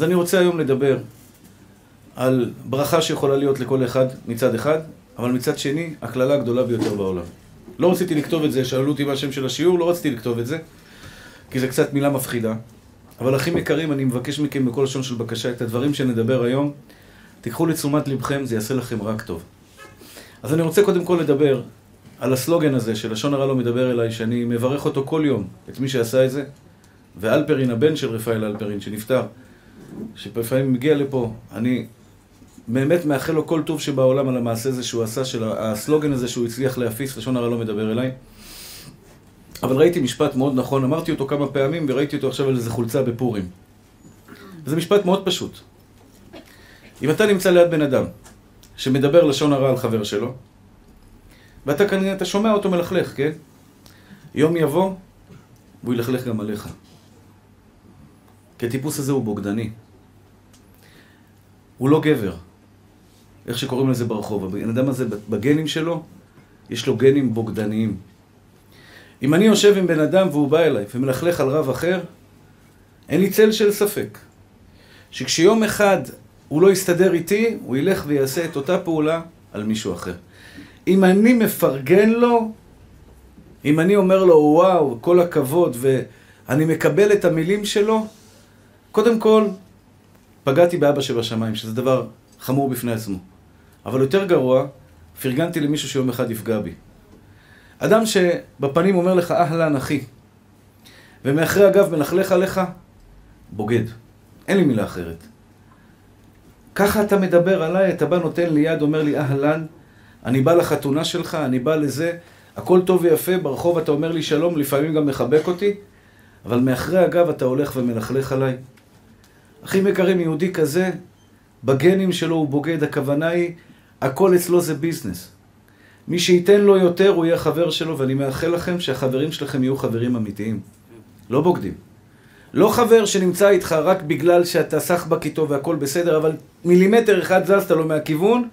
אז אני רוצה היום לדבר על ברכה שיכולה להיות לכל אחד מצד אחד, אבל מצד שני, הקללה הגדולה ביותר בעולם. לא רציתי לכתוב את זה, שאלו אותי מה השם של השיעור, לא רציתי לכתוב את זה, כי זה קצת מילה מפחידה. אבל אחים יקרים, אני מבקש מכם בכל לשון של בקשה, את הדברים שנדבר היום, תיקחו לתשומת לבכם, זה יעשה לכם רק טוב. אז אני רוצה קודם כל לדבר על הסלוגן הזה, שלשון הרע לא מדבר אליי, שאני מברך אותו כל יום, את מי שעשה את זה, ואלפרין, הבן של רפאל אלפרין, שנפטר, שלפעמים מגיע לפה, אני באמת מאחל לו כל טוב שבעולם על המעשה הזה שהוא עשה, של הסלוגן הזה שהוא הצליח להפיס, לשון הרע לא מדבר אליי. אבל ראיתי משפט מאוד נכון, אמרתי אותו כמה פעמים וראיתי אותו עכשיו על איזה חולצה בפורים. וזה משפט מאוד פשוט. אם אתה נמצא ליד בן אדם שמדבר לשון הרע על חבר שלו, ואתה כנראה, אתה שומע אותו מלכלך, כן? יום יבוא, והוא ילכלך גם עליך. כי הטיפוס הזה הוא בוגדני. הוא לא גבר. איך שקוראים לזה ברחוב. הבן אדם הזה, בגנים שלו, יש לו גנים בוגדניים. אם אני יושב עם בן אדם והוא בא אליי ומלכלך על רב אחר, אין לי צל של ספק שכשיום אחד הוא לא יסתדר איתי, הוא ילך ויעשה את אותה פעולה על מישהו אחר. אם אני מפרגן לו, אם אני אומר לו וואו, כל הכבוד, ואני מקבל את המילים שלו, קודם כל, פגעתי באבא שבשמיים, שזה דבר חמור בפני עצמו. אבל יותר גרוע, פרגנתי למישהו שיום אחד יפגע בי. אדם שבפנים אומר לך, אהלן אחי, ומאחרי הגב מלכלך עליך, בוגד. אין לי מילה אחרת. ככה אתה מדבר עליי, אתה בא נותן לי יד, אומר לי אהלן, אני בא לחתונה שלך, אני בא לזה, הכל טוב ויפה, ברחוב אתה אומר לי שלום, לפעמים גם מחבק אותי, אבל מאחרי הגב אתה הולך ומלכלך עליי. אחים יקרים, יהודי כזה, בגנים שלו הוא בוגד, הכוונה היא, הכל אצלו זה ביזנס. מי שייתן לו יותר, הוא יהיה חבר שלו, ואני מאחל לכם שהחברים שלכם יהיו חברים אמיתיים. לא בוגדים. לא חבר שנמצא איתך רק בגלל שאתה סחבק איתו והכל בסדר, אבל מילימטר אחד זזת לו מהכיוון,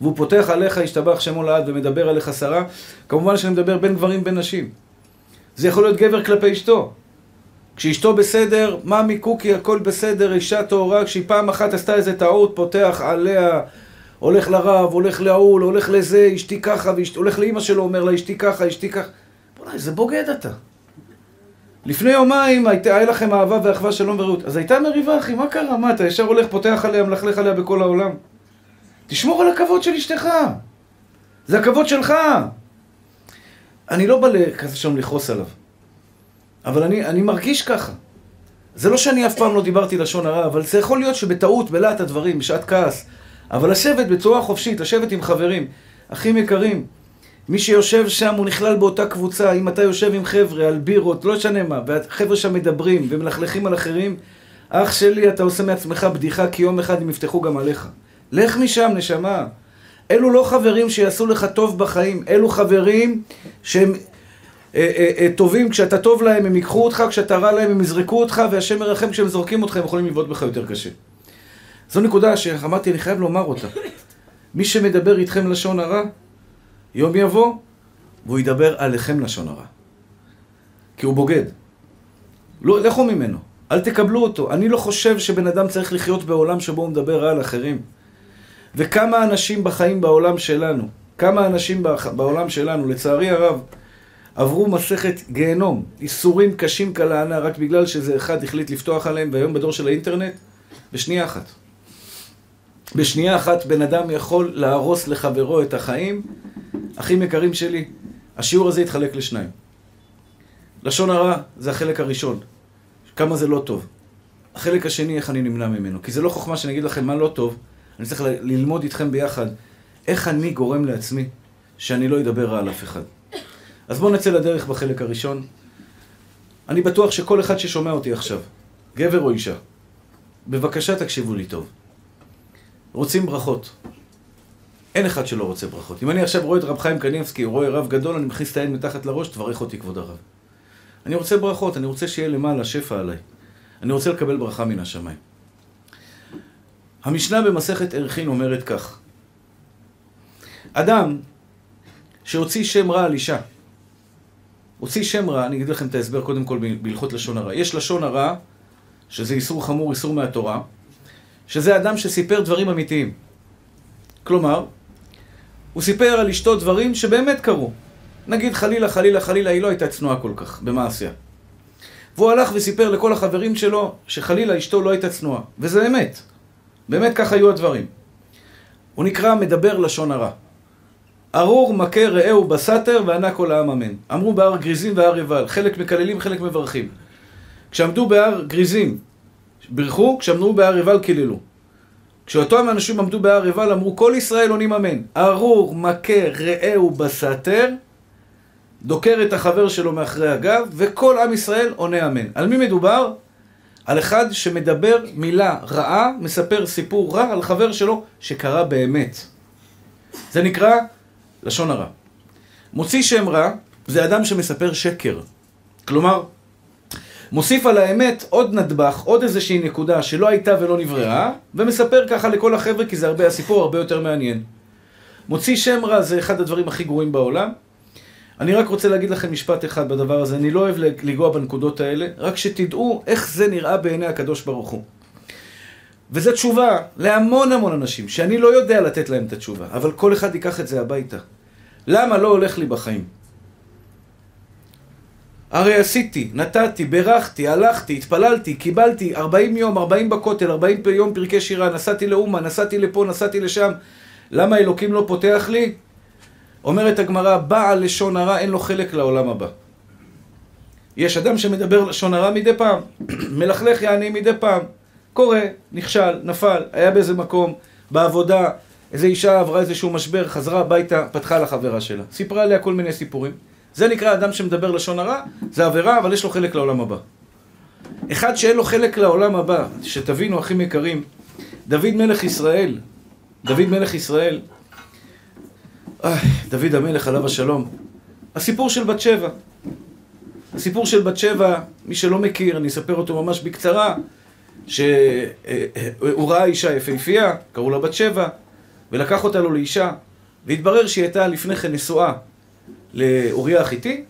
והוא פותח עליך, השתבח שמו לעד ומדבר עליך שרה. כמובן שאני מדבר בין גברים בין נשים. זה יכול להיות גבר כלפי אשתו. כשאשתו בסדר, ממי קוקי, הכל בסדר, אישה טהורה, כשהיא פעם אחת עשתה איזה טעות, פותח עליה, הולך לרב, הולך להול, הולך לזה, אשתי ככה, הולך לאימא שלו, אומר לה, אשתי ככה, אשתי ככה. בוא'נה, איזה בוגד אתה. לפני יומיים היה לכם אהבה ואחווה שלום ורעות. אז הייתה מריבה, אחי, מה קרה? מה, אתה ישר הולך, פותח עליה, מלכלך עליה בכל העולם? תשמור על הכבוד של אשתך. זה הכבוד שלך. אני לא בא כזה שם לכעוס עליו. אבל אני, אני מרגיש ככה. זה לא שאני אף פעם לא דיברתי לשון הרע, אבל זה יכול להיות שבטעות, בלהט הדברים, בשעת כעס. אבל לשבת בצורה חופשית, לשבת עם חברים, אחים יקרים, מי שיושב שם הוא נכלל באותה קבוצה, אם אתה יושב עם חבר'ה על בירות, לא משנה מה, והחבר'ה שם מדברים ומלכלכים על אחרים, אח שלי, אתה עושה מעצמך בדיחה כי יום אחד הם יפתחו גם עליך. לך משם, נשמה. אלו לא חברים שיעשו לך טוב בחיים, אלו חברים שהם טובים, כשאתה טוב להם הם ייקחו אותך, כשאתה רע להם הם יזרקו אותך, והשם מרחם כשהם זורקים אותך הם יכולים לבעוט בך יותר קשה. זו נקודה שאמרתי, אני חייב לומר אותה. מי שמדבר איתכם לשון הרע, יום יבוא, והוא ידבר עליכם לשון הרע. כי הוא בוגד. לא, לכו ממנו, אל תקבלו אותו. אני לא חושב שבן אדם צריך לחיות בעולם שבו הוא מדבר רע על אחרים. וכמה אנשים בחיים בעולם שלנו, כמה אנשים בעולם שלנו, לצערי הרב, עברו מסכת גיהנום, איסורים קשים כלהנה, רק בגלל שזה אחד החליט לפתוח עליהם, והיום בדור של האינטרנט, בשנייה אחת. בשנייה אחת בן אדם יכול להרוס לחברו את החיים. אחים יקרים שלי, השיעור הזה יתחלק לשניים. לשון הרע זה החלק הראשון, כמה זה לא טוב. החלק השני, איך אני נמנע ממנו. כי זה לא חוכמה שאני אגיד לכם מה לא טוב, אני צריך ללמוד איתכם ביחד איך אני גורם לעצמי שאני לא אדבר רע על אף אחד. אז בואו נצא לדרך בחלק הראשון. אני בטוח שכל אחד ששומע אותי עכשיו, גבר או אישה, בבקשה תקשיבו לי טוב. רוצים ברכות. אין אחד שלא רוצה ברכות. אם אני עכשיו רואה את רב חיים קניבסקי, רואה רב גדול, אני מכניס את היד מתחת לראש, תברך אותי כבוד הרב. אני רוצה ברכות, אני רוצה שיהיה למעלה שפע עליי. אני רוצה לקבל ברכה מן השמיים. המשנה במסכת ערכין אומרת כך: אדם שהוציא שם רע על אישה, הוציא שם רע, אני אגיד לכם את ההסבר קודם כל בהלכות לשון הרע. יש לשון הרע, שזה איסור חמור, איסור מהתורה, שזה אדם שסיפר דברים אמיתיים. כלומר, הוא סיפר על אשתו דברים שבאמת קרו. נגיד חלילה, חלילה, חלילה, היא לא הייתה צנועה כל כך במעשיה. והוא הלך וסיפר לכל החברים שלו שחלילה אשתו לא הייתה צנועה. וזה אמת. באמת כך היו הדברים. הוא נקרא מדבר לשון הרע. ארור מכה רעהו בסתר וענה כל העם אמן. אמרו בהר גריזים והר יבל, חלק מקללים, חלק מברכים. כשעמדו בהר גריזים, בירכו, כשעמדו בהר יבל קיללו. כשאותם אנשים עמדו בהר יבל, אמרו כל ישראל עונים אמן. ארור מכה רעהו בסתר, דוקר את החבר שלו מאחרי הגב, וכל עם ישראל עונה אמן. על מי מדובר? על אחד שמדבר מילה רעה, מספר סיפור רע על חבר שלו שקרה באמת. זה נקרא לשון הרע. מוציא שם רע זה אדם שמספר שקר. כלומר, מוסיף על האמת עוד נדבך, עוד איזושהי נקודה שלא הייתה ולא נבראה, ומספר ככה לכל החבר'ה כי זה הרבה, הסיפור הרבה יותר מעניין. מוציא שם רע זה אחד הדברים הכי גרועים בעולם. אני רק רוצה להגיד לכם משפט אחד בדבר הזה, אני לא אוהב לנגוע בנקודות האלה, רק שתדעו איך זה נראה בעיני הקדוש ברוך הוא. וזו תשובה להמון המון אנשים, שאני לא יודע לתת להם את התשובה, אבל כל אחד ייקח את זה הביתה. למה לא הולך לי בחיים? הרי עשיתי, נתתי, בירכתי, הלכתי, התפללתי, קיבלתי 40 יום, 40 בכותל, 40 יום פרקי שירה, נסעתי לאומה, נסעתי לפה, נסעתי לשם. למה אלוקים לא פותח לי? אומרת הגמרא, בעל לשון הרע אין לו חלק לעולם הבא. יש אדם שמדבר לשון הרע מדי פעם, מלכלך יעני מדי פעם. קורה, נכשל, נפל, היה באיזה מקום, בעבודה, איזו אישה עברה איזשהו משבר, חזרה הביתה, פתחה לחברה שלה. סיפרה עליה כל מיני סיפורים. זה נקרא אדם שמדבר לשון הרע, זה עבירה, אבל יש לו חלק לעולם הבא. אחד שאין לו חלק לעולם הבא, שתבינו, אחים יקרים, דוד מלך ישראל, דוד מלך ישראל, אה, דוד המלך עליו השלום, הסיפור של בת שבע. הסיפור של בת שבע, מי שלא מכיר, אני אספר אותו ממש בקצרה, שהוא ראה אישה יפהפייה, קראו לה בת שבע, ולקח אותה לו לאישה, והתברר שהיא הייתה לפני כן נשואה לאוריה החיתי,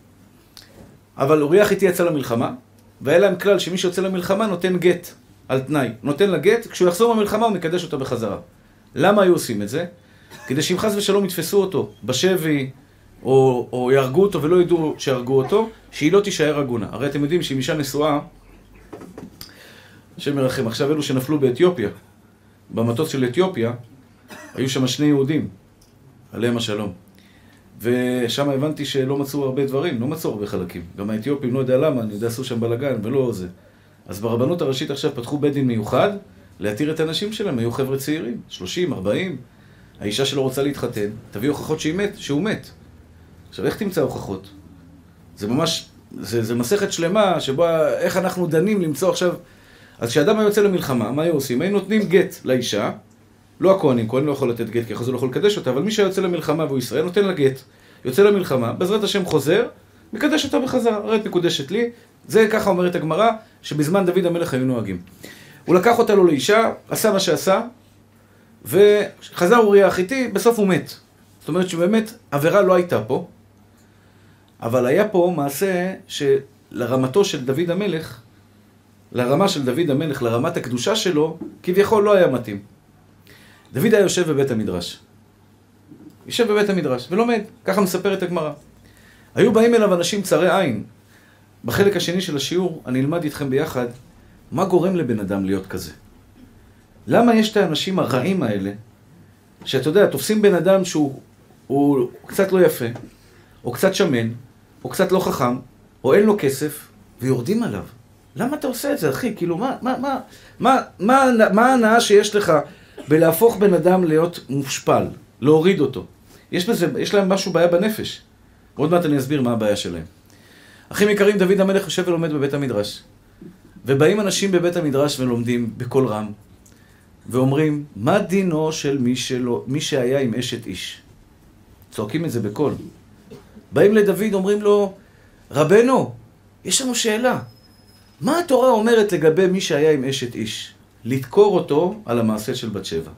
אבל אוריה החיתי יצא למלחמה, והיה להם כלל שמי שיוצא למלחמה נותן גט על תנאי. נותן לה גט, כשהוא יחזור במלחמה הוא מקדש אותה בחזרה. למה היו עושים את זה? כדי שאם חס ושלום יתפסו אותו בשבי, או, או יהרגו אותו ולא ידעו שהרגו אותו, שהיא לא תישאר עגונה. הרי אתם יודעים שאם אישה נשואה, השם ירחם, עכשיו אלו שנפלו באתיופיה, במטוס של אתיופיה, היו שם שני יהודים, עליהם השלום. ושם הבנתי שלא מצאו הרבה דברים, לא מצאו הרבה חלקים. גם האתיופים, לא יודע למה, אני יודע, עשו שם בלאגן ולא זה. אז ברבנות הראשית עכשיו פתחו בית דין מיוחד להתיר את הנשים שלהם, היו חבר'ה צעירים, 30, 40. האישה שלו רוצה להתחתן, תביא הוכחות שהיא מת, שהוא מת. עכשיו, איך תמצא הוכחות? זה ממש, זה, זה מסכת שלמה שבה, איך אנחנו דנים למצוא עכשיו... אז כשאדם היה יוצא למלחמה, מה היו עושים? היו נותנים גט לאישה, לא הכהנים, כהן לא יכול לתת גט, כי אחרי זה לא יכול לקדש אותה, אבל מי שיוצא למלחמה והוא ישראל, נותן לה גט. יוצא למלחמה, בעזרת השם חוזר, מקדש אותה בחזרה, הרי את מקודשת לי. זה ככה אומרת הגמרא, שבזמן דוד המלך היו נוהגים. הוא לקח אותה לו לאישה, עשה מה שעשה, וחזר אוריה החיתי, בסוף הוא מת. זאת אומרת שבאמת עבירה לא הייתה פה, אבל היה פה מעשה שלרמתו של דוד המלך, לרמה של דוד המלך, לרמת הקדושה שלו, כביכול לא היה מתאים. דוד היה יושב בבית המדרש. יושב בבית המדרש ולומד, ככה מספרת הגמרא. היו באים אליו אנשים צרי עין. בחלק השני של השיעור אני אלמד איתכם ביחד מה גורם לבן אדם להיות כזה. למה יש את האנשים הרעים האלה, שאתה יודע, תופסים בן אדם שהוא הוא קצת לא יפה, או קצת שמן, או קצת לא חכם, או אין לו כסף, ויורדים עליו. למה אתה עושה את זה, אחי? כאילו, מה, מה, מה, מה, מה, מה ההנאה שיש לך בלהפוך בן אדם להיות מושפל, להוריד אותו? יש בזה, יש להם משהו בעיה בנפש. עוד מעט אני אסביר מה הבעיה שלהם. אחים יקרים, דוד המלך יושב ולומד בבית המדרש. ובאים אנשים בבית המדרש ולומדים בקול רם, ואומרים, מה דינו של מי, שלא, מי שהיה עם אשת איש? צועקים את זה בקול. באים לדוד, אומרים לו, רבנו, יש לנו שאלה. מה התורה אומרת לגבי מי שהיה עם אשת איש? לדקור אותו על המעשה של בת שבע.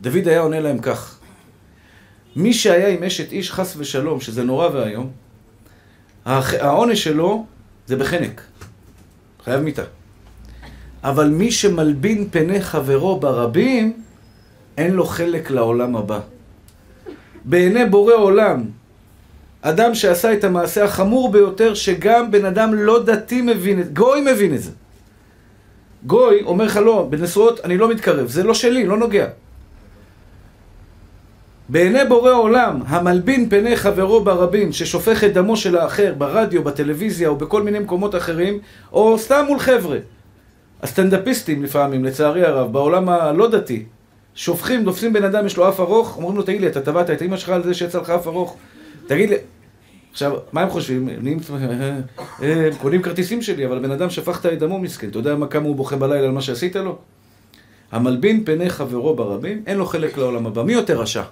דוד היה עונה להם כך: מי שהיה עם אשת איש חס ושלום, שזה נורא ואיום, העונש שלו זה בחנק. חייב מיתה. אבל מי שמלבין פני חברו ברבים, אין לו חלק לעולם הבא. בעיני בורא עולם, אדם שעשה את המעשה החמור ביותר, שגם בן אדם לא דתי מבין את זה, גוי מבין את זה. גוי אומר לך לא, בנשואות אני לא מתקרב, זה לא שלי, לא נוגע. בעיני בורא עולם, המלבין פני חברו ברבים, ששופך את דמו של האחר ברדיו, בטלוויזיה או בכל מיני מקומות אחרים, או סתם מול חבר'ה. הסטנדאפיסטים לפעמים, לצערי הרב, בעולם הלא דתי, שופכים, דופסים בן אדם, יש לו אף ארוך, אומרים לו, תגיד לי, אתה טבעת את אמא שלך על זה שיצא לך אף ארוך? תגיד לי, עכשיו, מה הם חושבים? הם אה, קונים כרטיסים שלי, אבל בן אדם שפכת את דמו מסכן, אתה יודע כמה הוא בוכה בלילה על מה שעשית לו? המלבין פני חברו ברבים, אין לו חלק לעולם הבא. מי יותר רשע?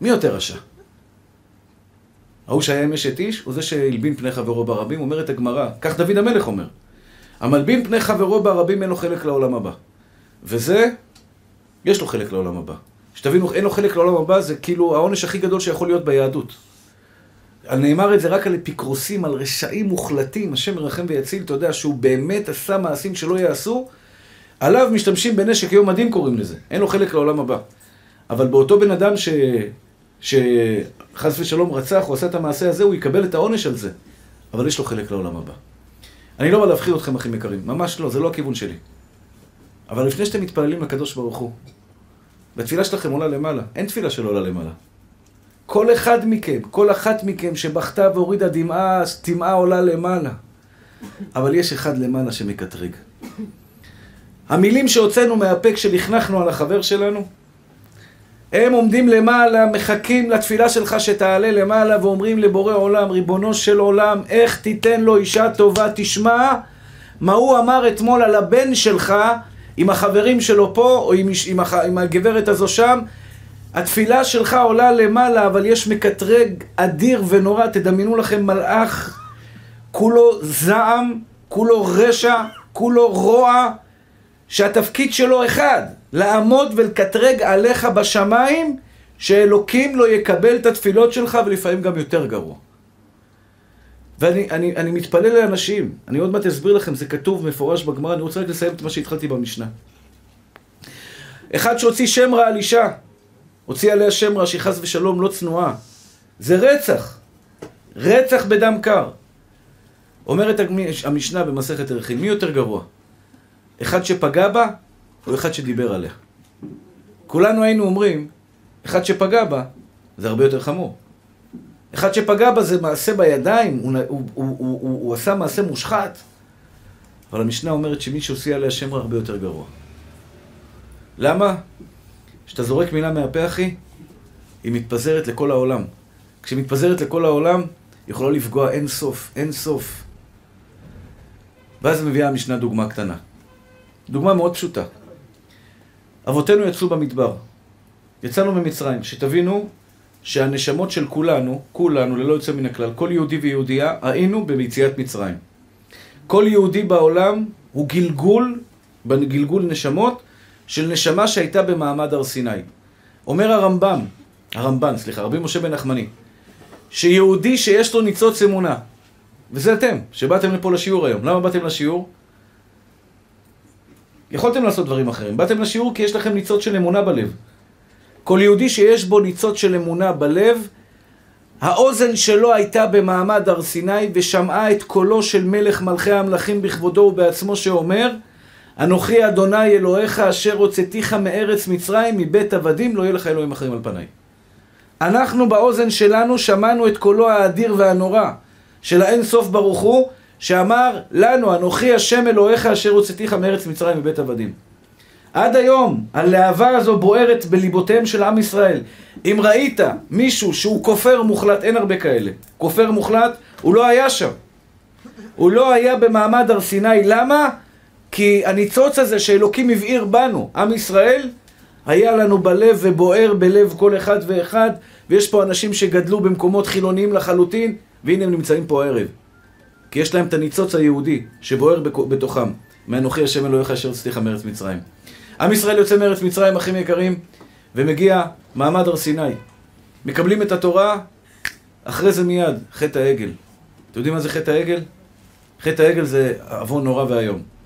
מי יותר רשע? ההוא שהיה עם אשת איש, הוא זה שהלבין פני חברו ברבים, אומרת הגמרא, כך דוד המלך אומר. המלבין פני חברו ברבים אין לו חלק לעולם הבא. וזה, יש לו חלק לעולם הבא. שתבינו, אין לו חלק לעולם הבא, זה כאילו העונש הכי גדול שיכול להיות ביהדות. נאמר את זה רק על אפיקרוסים, על רשעים מוחלטים, השם מרחם ויציל, אתה יודע שהוא באמת עשה מעשים שלא יעשו, עליו משתמשים בנשק יום הדין קוראים לזה, אין לו חלק לעולם הבא. אבל באותו בן אדם ש... שחס ושלום רצח, הוא עשה את המעשה הזה, הוא יקבל את העונש על זה. אבל יש לו חלק לעולם הבא. אני לא בא להפחיד אתכם, אחים יקרים, ממש לא, זה לא הכיוון שלי. אבל לפני שאתם מתפללים לקדוש ברוך הוא, והתפילה שלכם עולה למעלה, אין תפילה שלא עולה למעלה. כל אחד מכם, כל אחת מכם שבכתה והורידה דמעה, דמעה עולה למעלה. אבל יש אחד למעלה שמקטרג. המילים שהוצאנו מהפה כשנכנחנו על החבר שלנו, הם עומדים למעלה, מחכים לתפילה שלך שתעלה למעלה ואומרים לבורא עולם, ריבונו של עולם, איך תיתן לו אישה טובה, תשמע מה הוא אמר אתמול על הבן שלך עם החברים שלו פה, או עם, עם, עם הגברת הזו שם. התפילה שלך עולה למעלה, אבל יש מקטרג אדיר ונורא. תדמיינו לכם מלאך, כולו זעם, כולו רשע, כולו רוע, שהתפקיד שלו אחד, לעמוד ולקטרג עליך בשמיים, שאלוקים לא יקבל את התפילות שלך, ולפעמים גם יותר גרוע. ואני אני, אני מתפלל לאנשים, אני עוד מעט אסביר לכם, זה כתוב מפורש בגמרא, אני רוצה רק לסיים את מה שהתחלתי במשנה. אחד שהוציא שם רע על אישה, הוציא עליה שם רע שהיא חס ושלום לא צנועה. זה רצח. רצח בדם קר. אומרת המשנה במסכת ערכים, מי יותר גרוע? אחד שפגע בה או אחד שדיבר עליה? כולנו היינו אומרים, אחד שפגע בה זה הרבה יותר חמור. אחד שפגע בה זה מעשה בידיים, הוא, הוא, הוא, הוא, הוא, הוא עשה מעשה מושחת. אבל המשנה אומרת שמי שעושה עליה שם רע הרבה יותר גרוע. למה? כשאתה זורק מילה מהפה, אחי, היא מתפזרת לכל העולם. כשהיא מתפזרת לכל העולם, היא יכולה לפגוע אין סוף, אין סוף. ואז מביאה המשנה דוגמה קטנה. דוגמה מאוד פשוטה. אבותינו יצאו במדבר. יצאנו ממצרים. שתבינו שהנשמות של כולנו, כולנו, ללא יוצא מן הכלל, כל יהודי ויהודייה, היינו ביציאת מצרים. כל יהודי בעולם הוא גלגול, בגלגול נשמות, של נשמה שהייתה במעמד הר סיני. אומר הרמב"ם, הרמב"ן, סליחה, רבי משה בן נחמני, שיהודי שיש לו ניצוץ אמונה, וזה אתם, שבאתם לפה לשיעור היום. למה באתם לשיעור? יכולתם לעשות דברים אחרים. באתם לשיעור כי יש לכם ניצוץ של אמונה בלב. כל יהודי שיש בו ניצוץ של אמונה בלב, האוזן שלו הייתה במעמד הר סיני ושמעה את קולו של מלך מלכי המלכים בכבודו ובעצמו שאומר אנוכי אדוני אלוהיך אשר הוצאתיך מארץ מצרים מבית עבדים לא יהיה לך אלוהים אחרים על פניי. אנחנו באוזן שלנו שמענו את קולו האדיר והנורא של האין סוף ברוך הוא שאמר לנו אנוכי השם אלוהיך אשר הוצאתיך מארץ מצרים מבית עבדים. עד היום הלהבה הזו בוערת בליבותיהם של עם ישראל. אם ראית מישהו שהוא כופר מוחלט, אין הרבה כאלה, כופר מוחלט, הוא לא היה שם. הוא לא היה במעמד הר סיני. למה? כי הניצוץ הזה שאלוקים הבעיר בנו, עם ישראל, היה לנו בלב ובוער בלב כל אחד ואחד, ויש פה אנשים שגדלו במקומות חילוניים לחלוטין, והנה הם נמצאים פה הערב. כי יש להם את הניצוץ היהודי שבוער בתוכם. מאנוכי השם אלוהיך אשר הוצאתיך מארץ מצרים. עם ישראל יוצא מארץ מצרים, אחים יקרים, ומגיע מעמד הר סיני. מקבלים את התורה, אחרי זה מיד, חטא העגל. אתם יודעים מה זה חטא העגל? חטא העגל זה עוון נורא ואיום.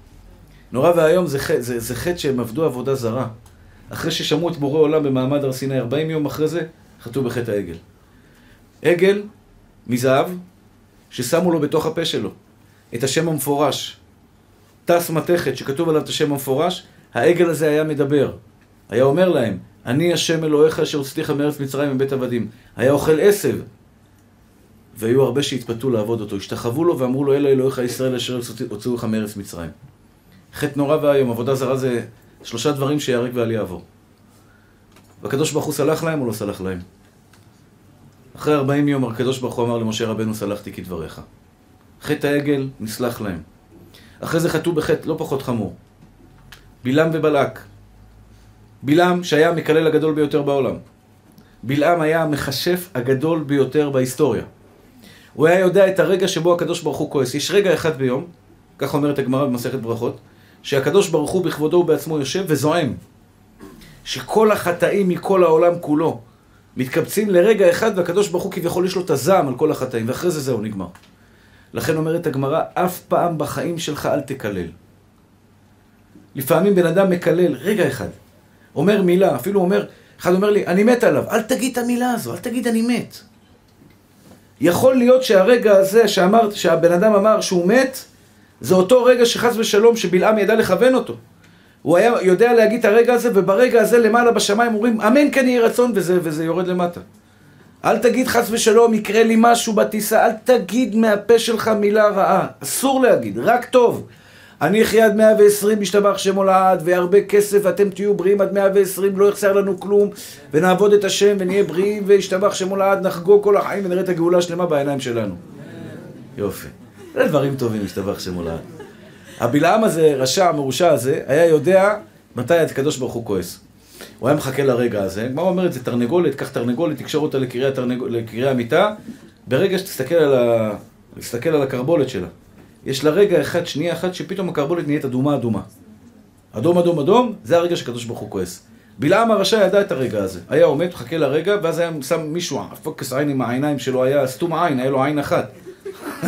נורא ואיום זה, חטא- זה, זה חטא שהם עבדו עבודה זרה. אחרי ששמעו את בורא עולם במעמד הר סיני, 40 יום אחרי זה, חטאו בחטא העגל. עגל מזהב, ששמו לו בתוך הפה שלו את השם המפורש. טס מתכת שכתוב עליו את השם המפורש, העגל הזה היה מדבר. היה אומר להם, אני השם אלוהיך אשר הוצאתיך מארץ מצרים מבית עבדים. היה אוכל עשב. והיו הרבה שהתפתו לעבוד אותו. השתחוו לו ואמרו לו, אלה אלוהיך ישראל אשר הוציאו לך מארץ מצרים. חטא נורא ואיום, עבודה זרה זה שלושה דברים שיהרג ואל יעבור. והקדוש ברוך הוא סלח להם או לא סלח להם? אחרי 40 יום הקדוש ברוך הוא אמר למשה רבנו, סלחתי כדבריך. חטא העגל, נסלח להם. אחרי זה חטאו בחטא לא פחות חמור. בלעם ובלק. בלעם, שהיה המקלל הגדול ביותר בעולם. בלעם היה המכשף הגדול ביותר בהיסטוריה. הוא היה יודע את הרגע שבו הקדוש ברוך הוא כועס. יש רגע אחד ביום, כך אומרת הגמרא במסכת ברכות, שהקדוש ברוך הוא בכבודו ובעצמו יושב וזועם. שכל החטאים מכל העולם כולו מתקבצים לרגע אחד, והקדוש ברוך הוא כביכול יש לו את הזעם על כל החטאים, ואחרי זה זהו, נגמר. לכן אומרת הגמרא, אף פעם בחיים שלך אל תקלל. לפעמים בן אדם מקלל רגע אחד, אומר מילה, אפילו אומר, אחד אומר לי, אני מת עליו, אל תגיד את המילה הזו, אל תגיד אני מת. יכול להיות שהרגע הזה שאמרת, שהבן אדם אמר שהוא מת, זה אותו רגע שחס ושלום שבלעם ידע לכוון אותו. הוא היה יודע להגיד את הרגע הזה, וברגע הזה למעלה בשמיים אומרים, אמן כן יהי רצון, וזה, וזה יורד למטה. אל תגיד חס ושלום, יקרה לי משהו בטיסה, אל תגיד מהפה שלך מילה רעה. אסור להגיד, רק טוב. אני אחיה עד 120, משתבח שם הולד, והרבה כסף, ואתם תהיו בריאים עד 120, לא יחסר לנו כלום, ונעבוד את השם, ונהיה בריאים, וישתבח שם הולד, נחגוג כל החיים, ונראה את הגאולה השלמה בעיניים שלנו. יופי. זה דברים טובים, משתבח שם הולד. הבלעם הזה, רשע, המרושע הזה, היה יודע מתי הקדוש ברוך הוא כועס. הוא היה מחכה לרגע הזה. הגמרא אומרת, זה תרנגולת, קח תרנגולת, תקשור אותה לקרעי התרנג... לקרעי המיטה. ברגע שתסתכל על, ה... על הקרבולת שלה. יש לה רגע אחד, שנייה אחת, שפתאום הקרבולת נהיית אדומה אדומה. אדום אדום אדום, זה הרגע שקדוש ברוך הוא כועס. בלעם הרשע ידע את הרגע הזה. היה עומד, מחכה לרגע, ואז היה שם מישהו, פוקס עין עם העיניים שלו, היה סתום עין, היה לו עין אחת.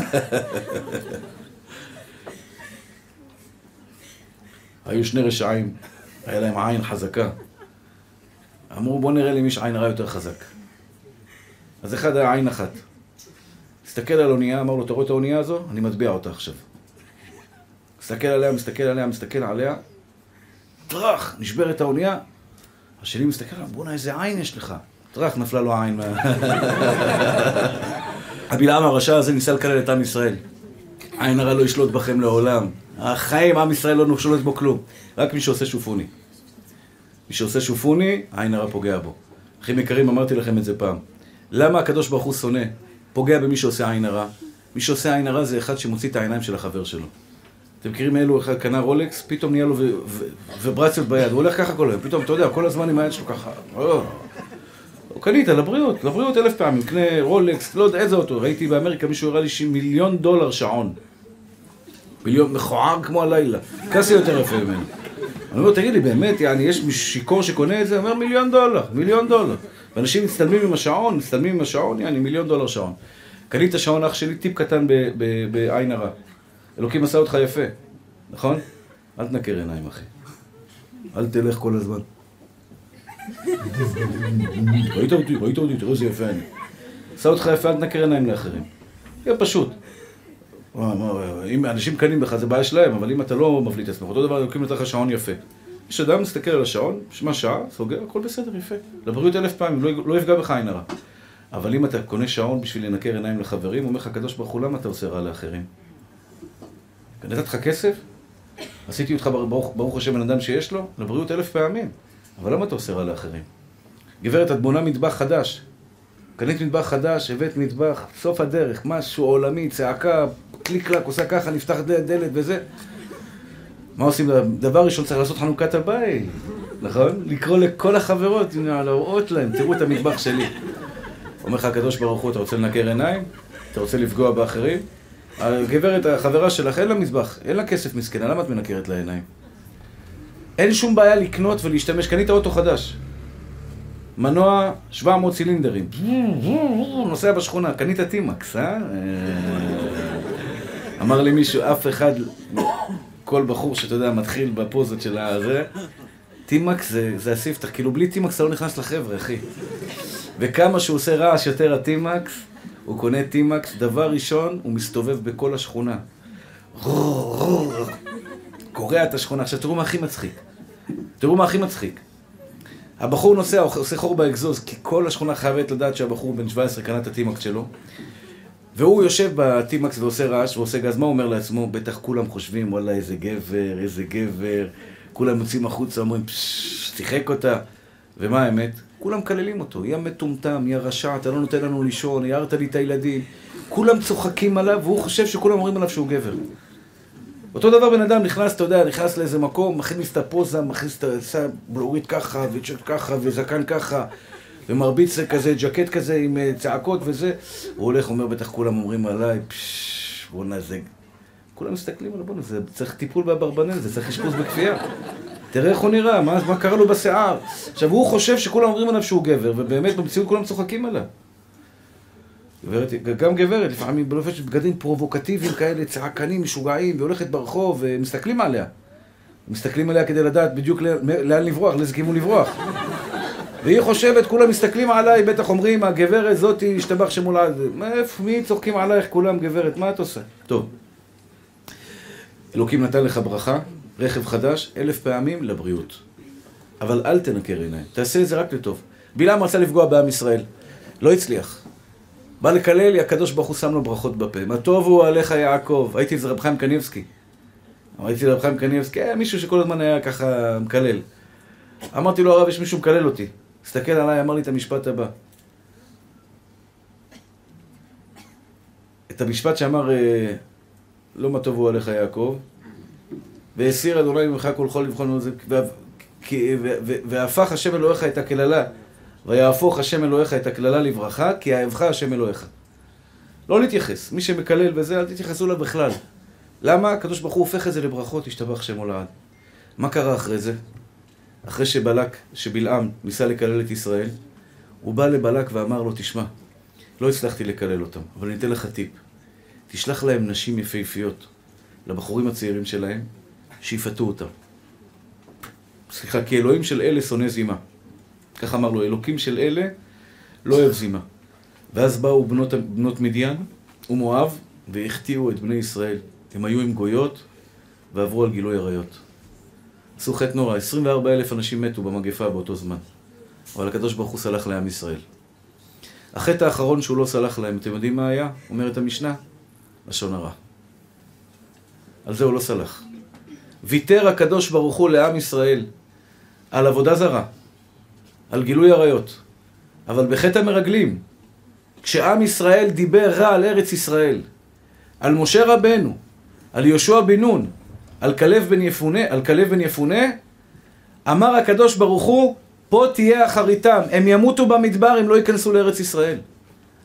היו שני רשעים, היה להם עין חזקה. אמרו בוא נראה למי יש עין רע יותר חזק. אז אחד היה עין אחת. הסתכל על אונייה, אמר לו, אתה רואה את האונייה הזו? אני מטביע אותה עכשיו. מסתכל עליה, מסתכל עליה, מסתכל עליה, טראח, נשברת האונייה. השני מסתכל עליו, בואנה איזה עין יש לך. טראח, נפלה לו העין. הבלעם הרשע הזה ניסה לקלל את עם ישראל. עין הרע לא ישלוט בכם לעולם. החיים, עם ישראל לא שולט בו כלום. רק מי שעושה שופוני. מי שעושה שופוני, עין הרע פוגע בו. אחים יקרים, אמרתי לכם את זה פעם. למה הקדוש ברוך הוא שונא? פוגע במי שעושה עין הרע. מי שעושה עין הרע זה אחד שמוציא את העיניים של החבר שלו. אתם מכירים אלו, אחד קנה רולקס, פתאום נהיה לו וברציות ביד, הוא הולך ככה כל היום, פתאום, אתה יודע, כל הזמן עם היד שלו ככה. הוא קנית, לבריאות, לבריאות אלף פעמים, קנה רולקס, לא יודע איזה אוטו, ראיתי באמריקה מישהו הראה לי מיליון דולר שעון. מיליון, מכוער כמו הלילה. קסי יותר יפה ממנו. אני אומר, תגיד לי, באמת, יעני, יש שיכור שקונה את זה? אומר, מיליון דולר, מיליון דולר. ואנשים מצטלמים עם השעון, מצטלמים עם השעון, יעני, מיליון דולר שעון. קנית את השעון אח שלי, טיפ קטן בעין הרע. אלוקים עשה אותך יפה, נכון? אל תנקר עיניים, אחי. אל תלך כל הזמן. ראית אותי, ראית אותי, תראו איזה יפה אני. עשה אותך יפה, אל תנקר עיניים לאחרים. יהיה פשוט. אם אנשים קנים בך, זה בעיה שלהם, אבל אם אתה לא מבליט את עצמך, אותו דבר, נתן לך שעון יפה. יש אדם מסתכל על השעון, שמע שעה, סוגר, הכל בסדר, יפה. לבריאות אלף פעמים, לא, לא יפגע בך עין הרע. אבל אם אתה קונה שעון בשביל לנקר עיניים לחברים, אומר לך הקדוש ברוך הוא, למה אתה עושה רע לאחרים? נתתי לך כסף? עשיתי אותך ברוך השם בן אדם שיש לו? לבריאות אלף פעמים. אבל למה אתה עושה רע לאחרים? גברת, את בונה מטבח חדש. קנית מטבח חדש, הבאת מטבח, סוף הדרך, משהו עולמי, צעקה, קליק קלק, עושה ככה, נפתח דלת, וזה. מה עושים? דבר ראשון צריך לעשות חנוכת הבית, נכון? לקרוא לכל החברות, להראות להם, תראו את המטבח שלי. אומר לך הקדוש ברוך הוא, אתה רוצה לנקר עיניים? אתה רוצה לפגוע באחרים? הגברת, החברה שלך, אין לה מזבח, אין לה כסף מסכנה, למה את מנקרת לה עיניים? אין שום בעיה לקנות ולהשתמש, קנית אוטו חדש. מנוע 700 צילינדרים. נוסע בשכונה, קנית טימקס, אה? אמר לי מישהו, אף אחד, כל בחור שאתה יודע, מתחיל בפוזות של הזה, טימקס זה, זה הספתח, כאילו בלי טימקס אתה לא נכנס לחבר'ה, אחי. וכמה שהוא עושה רעש יותר הטימקס, הוא קונה טימקס, דבר ראשון, הוא מסתובב בכל השכונה. קורע את השכונה. עכשיו תראו מה הכי מצחיק. תראו מה הכי מצחיק. הבחור נוסע, עושה חור באגזוז, כי כל השכונה חייבת לדעת שהבחור בן 17 קנה את הטימקס שלו. והוא יושב בטימקס ועושה רעש ועושה גז, מה הוא אומר לעצמו? בטח כולם חושבים, וואלה, איזה גבר, איזה גבר. כולם יוצאים החוצה, אומרים, פששש, שיחק אותה. ומה האמת? כולם מקללים אותו. יא מטומטם, יא רשע, אתה לא נותן לנו לישון, הערת לי את הילדים. כולם צוחקים עליו, והוא חושב שכולם אומרים עליו שהוא גבר. אותו דבר בן אדם נכנס, אתה יודע, נכנס לאיזה מקום, מכניס את הפוזה, מכניס את הבלורית ככה, וצ'ק ככה, וזקן ככה, ומרביץ כזה, ג'קט כזה עם אה, צעקות וזה. הוא הולך, אומר, בטח כולם אומרים עליי, פששש, בואנה זה... כולם מסתכלים עליו, בואנה, זה צריך טיפול באברבנל, זה צריך אשפוז בכפייה. תראה איך הוא נראה, מה, מה קרה לו בשיער. עכשיו, הוא חושב שכולם אומרים עליו שהוא גבר, ובאמת במציאות כולם צוחקים עליו. גברת, גם גברת, לפעמים בלובשת בגדים פרובוקטיביים כאלה, צעקנים, משוגעים, והולכת ברחוב, ומסתכלים עליה. מסתכלים עליה כדי לדעת בדיוק לאן לברוח, לאיזה כיוון לברוח. והיא חושבת, כולם מסתכלים עליי, בטח אומרים, הגברת זאתי, השתבח שמולה. איפה, מי צוחקים עלייך כולם, גברת? מה את עושה? טוב. אלוקים נתן לך ברכה, רכב חדש, אלף פעמים לבריאות. אבל אל תנקר עיניים, תעשה את זה רק לטוב. בלעם רצה לפגוע בעם ישראל, לא הצליח. בא לקלל, הקדוש ברוך הוא שם לו ברכות בפה. מה טוב הוא עליך יעקב. הייתי אצל רב חיים קניבסקי. הייתי רב חיים קניבסקי, היה מישהו שכל הזמן היה ככה מקלל. אמרתי לו, הרב, יש מישהו מקלל אותי. הסתכל עליי, אמר לי את המשפט הבא. את המשפט שאמר, אה, לא מה טוב הוא עליך יעקב, והסיר אדוני ממך כל חול לבחון והפך השם אלוהיך את הקללה ויהפוך השם אלוהיך את הקללה לברכה כי אהבך השם אלוהיך. לא להתייחס, מי שמקלל וזה, אל תתייחסו אליו בכלל. למה? הקדוש ברוך הוא הופך את זה לברכות, ישתבח שם הולד. מה קרה אחרי זה? אחרי שבלק, שבלעם ניסה לקלל את ישראל, הוא בא לבלק ואמר לו, תשמע, לא הצלחתי לקלל אותם, אבל אני אתן לך טיפ. תשלח להם נשים יפהפיות, לבחורים הצעירים שלהם, שיפתו אותם. סליחה, כי אלוהים של אלה שונא זימה. כך אמר לו, אלוקים של אלה לא אוהב זימה. ואז באו בנות, בנות מדיין ומואב והחטיאו את בני ישראל. הם היו עם גויות ועברו על גילוי עריות. עשו חטא נורא, 24 אלף אנשים מתו במגפה באותו זמן. אבל הקדוש ברוך הוא סלח לעם ישראל. החטא האחרון שהוא לא סלח להם, אתם יודעים מה היה? אומרת המשנה, לשון הרע. על זה הוא לא סלח. ויתר הקדוש ברוך הוא לעם ישראל על עבודה זרה, על גילוי עריות, אבל בחטא המרגלים, כשעם ישראל דיבר רע על ארץ ישראל, על משה רבנו, על יהושע בן נון, על כלב בן יפונה, על כלב בן יפונה, אמר הקדוש ברוך הוא, פה תהיה אחריתם, הם ימותו במדבר, הם לא ייכנסו לארץ ישראל.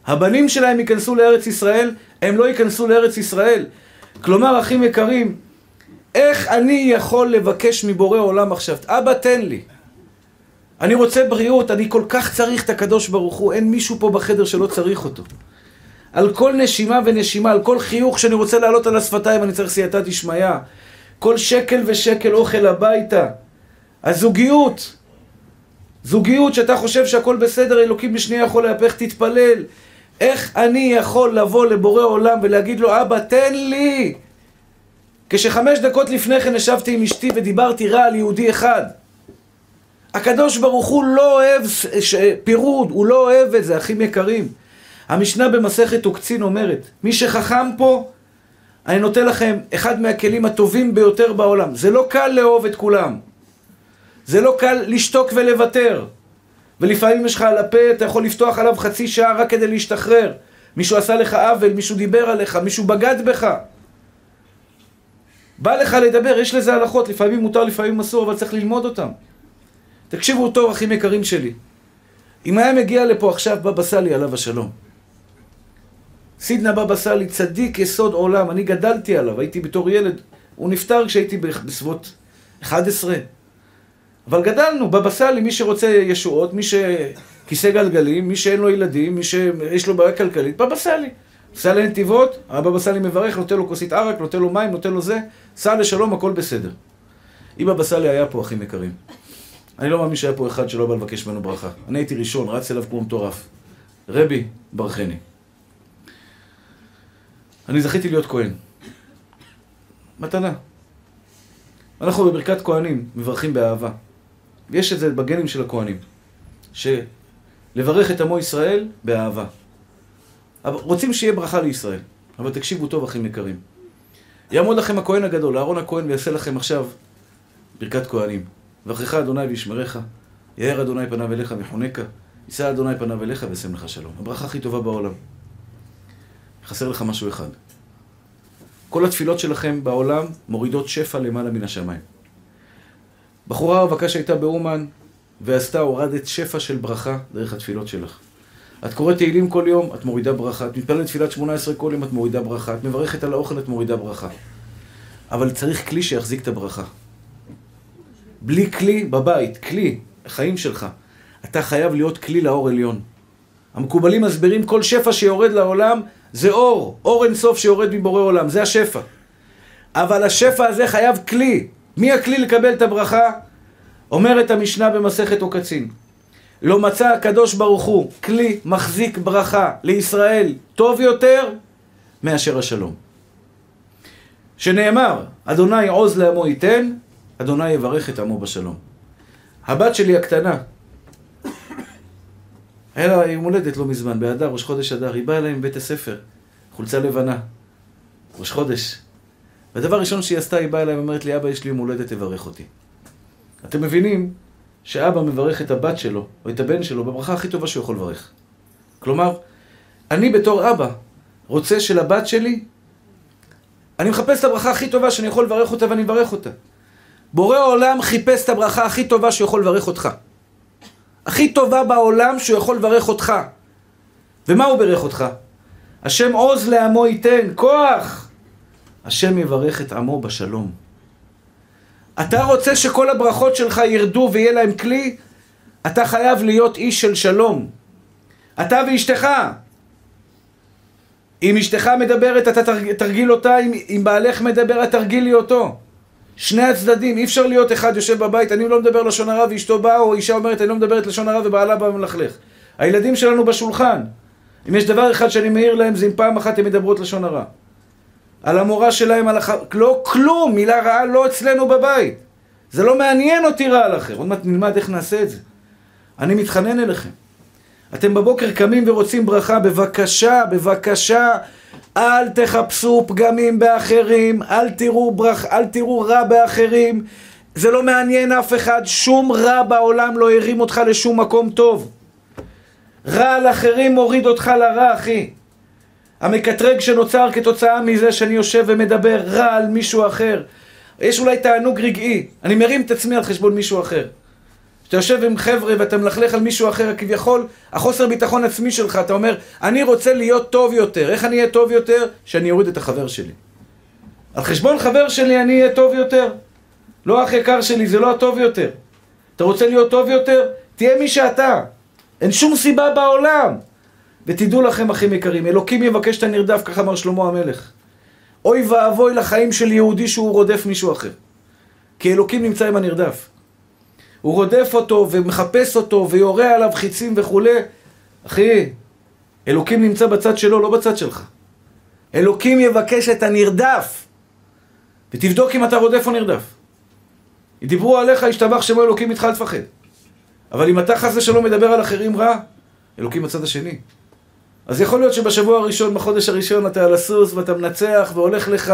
הבנים שלהם ייכנסו לארץ ישראל, הם לא ייכנסו לארץ ישראל. כלומר, אחים יקרים, איך אני יכול לבקש מבורא עולם עכשיו? אבא, תן לי. אני רוצה בריאות, אני כל כך צריך את הקדוש ברוך הוא, אין מישהו פה בחדר שלא צריך אותו. על כל נשימה ונשימה, על כל חיוך שאני רוצה לעלות על השפתיים, אני צריך סייעתא דשמיא. כל שקל ושקל אוכל הביתה. הזוגיות. זוגיות שאתה חושב שהכל בסדר, אלוקים בשנייה יכול להפך, תתפלל. איך אני יכול לבוא לבורא עולם ולהגיד לו, אבא, תן לי! כשחמש דקות לפני כן ישבתי עם אשתי ודיברתי רע על יהודי אחד. הקדוש ברוך הוא לא אוהב. פירוד, הוא לא אוהב את זה, אחים יקרים. המשנה במסכת עוקצין אומרת, מי שחכם פה, אני נותן לכם אחד מהכלים הטובים ביותר בעולם. זה לא קל לאהוב את כולם. זה לא קל לשתוק ולוותר. ולפעמים יש לך על הפה, אתה יכול לפתוח עליו חצי שעה רק כדי להשתחרר. מישהו עשה לך עוול, מישהו דיבר עליך, מישהו בגד בך. בא לך לדבר, יש לזה הלכות, לפעמים מותר, לפעמים אסור, אבל צריך ללמוד אותם. תקשיבו טוב, אחים יקרים שלי. אם היה מגיע לפה עכשיו בבא סאלי, עליו השלום. סידנה בבא סאלי, צדיק יסוד עולם, אני גדלתי עליו, הייתי בתור ילד, הוא נפטר כשהייתי בסביבות 11. אבל גדלנו, בבא סאלי, מי שרוצה ישועות, מי שכיסא גלגלים, מי שאין לו ילדים, מי שיש לו בעיה כלכלית, בבא סאלי. סע לנתיבות, הבבא סאלי מברך, נותן לו כוסית ערק, נותן לו מים, נותן לו זה, סע לשלום, הכל בסדר. אם בבא סאלי היה פה, אחים יקרים, אני לא מאמין שהיה פה אחד שלא בא לבקש ממנו ברכה. אני הייתי ראשון, רץ אליו כמו מטורף. רבי, ברכני. אני זכיתי להיות כהן. מתנה. אנחנו בברכת כהנים מברכים באהבה. יש את זה בגנים של הכהנים. שלברך את עמו ישראל באהבה. רוצים שיהיה ברכה לישראל, אבל תקשיבו טוב, אחים יקרים. יעמוד לכם הכהן הגדול, אהרון הכהן, ויעשה לכם עכשיו ברכת כהנים. ואחריך אדוני וישמרך, יאר אדוני פניו אליך ויחונקה, יישא אדוני פניו אליך וישם לך שלום. הברכה הכי טובה בעולם. חסר לך משהו אחד. כל התפילות שלכם בעולם מורידות שפע למעלה מן השמיים. בחורה רווקה שהייתה באומן ועשתה, הורדת שפע של ברכה דרך התפילות שלך. את קוראת תהילים כל יום, את מורידה ברכה. את מתפללת תפילת שמונה עשרה כל יום, את מורידה ברכה. את מברכת על האוכל, את מורידה ברכה. אבל צריך כלי שיחזיק את הברכה. בלי כלי בבית, כלי, החיים שלך. אתה חייב להיות כלי לאור עליון. המקובלים מסבירים כל שפע שיורד לעולם זה אור, אור אינסוף שיורד מבורא עולם, זה השפע. אבל השפע הזה חייב כלי. מי הכלי לקבל את הברכה? אומרת המשנה במסכת עוקצין. לא מצא הקדוש ברוך הוא כלי מחזיק ברכה לישראל טוב יותר מאשר השלום. שנאמר, אדוני עוז לעמו ייתן, אדוני יברך את עמו בשלום. הבת שלי הקטנה, היה לה יום הולדת לא מזמן, באדר, ראש חודש אדר, היא באה אליי מבית הספר, חולצה לבנה, ראש חודש. והדבר הראשון שהיא עשתה, היא באה אליי ואומרת לי, אבא, יש לי יום הולדת, תברך אותי. אתם מבינים שאבא מברך את הבת שלו, או את הבן שלו, בברכה הכי טובה שהוא יכול לברך. כלומר, אני בתור אבא רוצה שלבת שלי, אני מחפש את הברכה הכי טובה שאני יכול לברך אותה ואני מברך אותה. בורא העולם חיפש את הברכה הכי טובה שהוא יכול לברך אותך. הכי טובה בעולם שהוא יכול לברך אותך. ומה הוא ברך אותך? השם עוז לעמו ייתן, כוח! השם יברך את עמו בשלום. אתה רוצה שכל הברכות שלך ירדו ויהיה להם כלי? אתה חייב להיות איש של שלום. אתה ואשתך. אם אשתך מדברת, אתה תרגיל אותה, אם, אם בעלך מדבר, תרגילי אותו. שני הצדדים, אי אפשר להיות אחד יושב בבית, אני לא מדבר לשון הרע ואשתו באה, או אישה אומרת, אני לא מדברת לשון הרע ובעלה בא ומלכלך. הילדים שלנו בשולחן. אם יש דבר אחד שאני מעיר להם, זה אם פעם אחת הן מדברות לשון הרע. על המורה שלהם, על הח... לא כלום, מילה רעה לא אצלנו בבית. זה לא מעניין אותי רע על אחר. עוד מעט נלמד איך נעשה את זה. אני מתחנן אליכם. אתם בבוקר קמים ורוצים ברכה, בבקשה, בבקשה, אל תחפשו פגמים באחרים, אל תראו, ברכ... אל תראו רע באחרים. זה לא מעניין אף אחד, שום רע בעולם לא הרים אותך לשום מקום טוב. רע על אחרים מוריד אותך לרע, אחי. המקטרג שנוצר כתוצאה מזה שאני יושב ומדבר רע על מישהו אחר. יש אולי תענוג רגעי, אני מרים את עצמי על חשבון מישהו אחר. כשאתה יושב עם חבר'ה ואתה מלכלך על מישהו אחר, כביכול, החוסר ביטחון עצמי שלך, אתה אומר, אני רוצה להיות טוב יותר. איך אני אהיה טוב יותר? שאני אוריד את החבר שלי. על חשבון חבר שלי אני אהיה טוב יותר. לא אח יקר שלי, זה לא הטוב יותר. אתה רוצה להיות טוב יותר? תהיה מי שאתה. אין שום סיבה בעולם. ותדעו לכם, אחים יקרים, אלוקים יבקש את הנרדף, כך אמר שלמה המלך. אוי ואבוי לחיים של יהודי שהוא רודף מישהו אחר. כי אלוקים נמצא עם הנרדף. הוא רודף אותו ומחפש אותו ויורה עליו חיצים וכולי. אחי, אלוקים נמצא בצד שלו, לא בצד שלך. אלוקים יבקש את הנרדף. ותבדוק אם אתה רודף או נרדף. דיברו עליך, השתבח שמו אלוקים איתך לפחד. אבל אם אתה חס ושלום מדבר על אחרים רע, אלוקים בצד השני. אז יכול להיות שבשבוע הראשון, בחודש הראשון, אתה על הסוס ואתה מנצח והולך לך,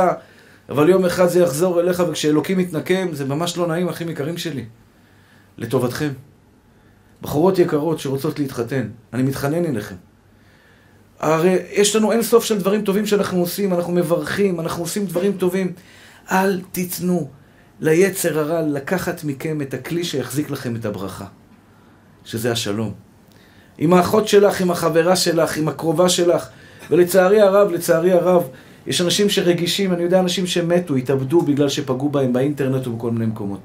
אבל יום אחד זה יחזור אליך, וכשאלוקים מתנקם, זה ממש לא נעים, אחים יקרים שלי. לטובתכם. בחורות יקרות שרוצות להתחתן, אני מתחנן אליכם. הרי יש לנו אין סוף של דברים טובים שאנחנו עושים, אנחנו מברכים, אנחנו עושים דברים טובים. אל תיתנו ליצר הרע לקחת מכם את הכלי שיחזיק לכם את הברכה, שזה השלום. עם האחות שלך, עם החברה שלך, עם הקרובה שלך. ולצערי הרב, לצערי הרב, יש אנשים שרגישים, אני יודע אנשים שמתו, התאבדו בגלל שפגעו בהם באינטרנט ובכל מיני מקומות.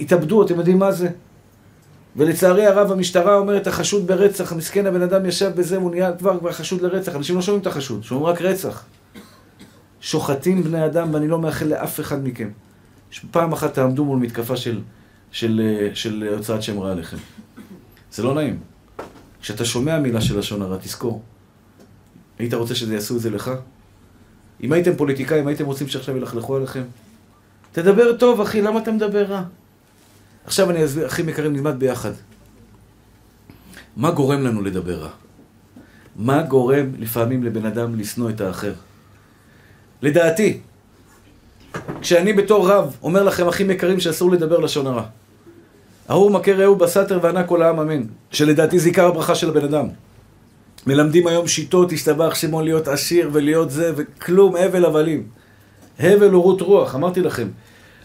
התאבדו, אתם יודעים מה זה? ולצערי הרב המשטרה אומרת, החשוד ברצח, המסכן הבן אדם ישב בזה, הוא נהיה כבר, כבר חשוד לרצח. אנשים לא שומעים את החשוד, שומעים רק רצח. שוחטים בני אדם, ואני לא מאחל לאף אחד מכם. פעם אחת תעמדו מול מתקפה של, של, של, של הוצאת שם רע עליכם. זה לא נעים. כשאתה שומע מילה של לשון הרע, תזכור. היית רוצה שזה יעשו את זה לך? אם הייתם פוליטיקאים, הייתם רוצים שעכשיו ילכלכו עליכם? תדבר טוב, אחי, למה אתה מדבר רע? עכשיו אני אסביר, אחים יקרים, נלמד ביחד. מה גורם לנו לדבר רע? מה גורם לפעמים לבן אדם לשנוא את האחר? לדעתי, כשאני בתור רב אומר לכם, אחים יקרים, שאסור לדבר לשון הרע. ההוא מכה רעהו בסתר וענה כל העם אמן. שלדעתי זה עיקר הברכה של הבן אדם. מלמדים היום שיטות, השתבח שמו להיות עשיר ולהיות זה, וכלום, הבל הבלים. הבל ורות רוח, אמרתי לכם.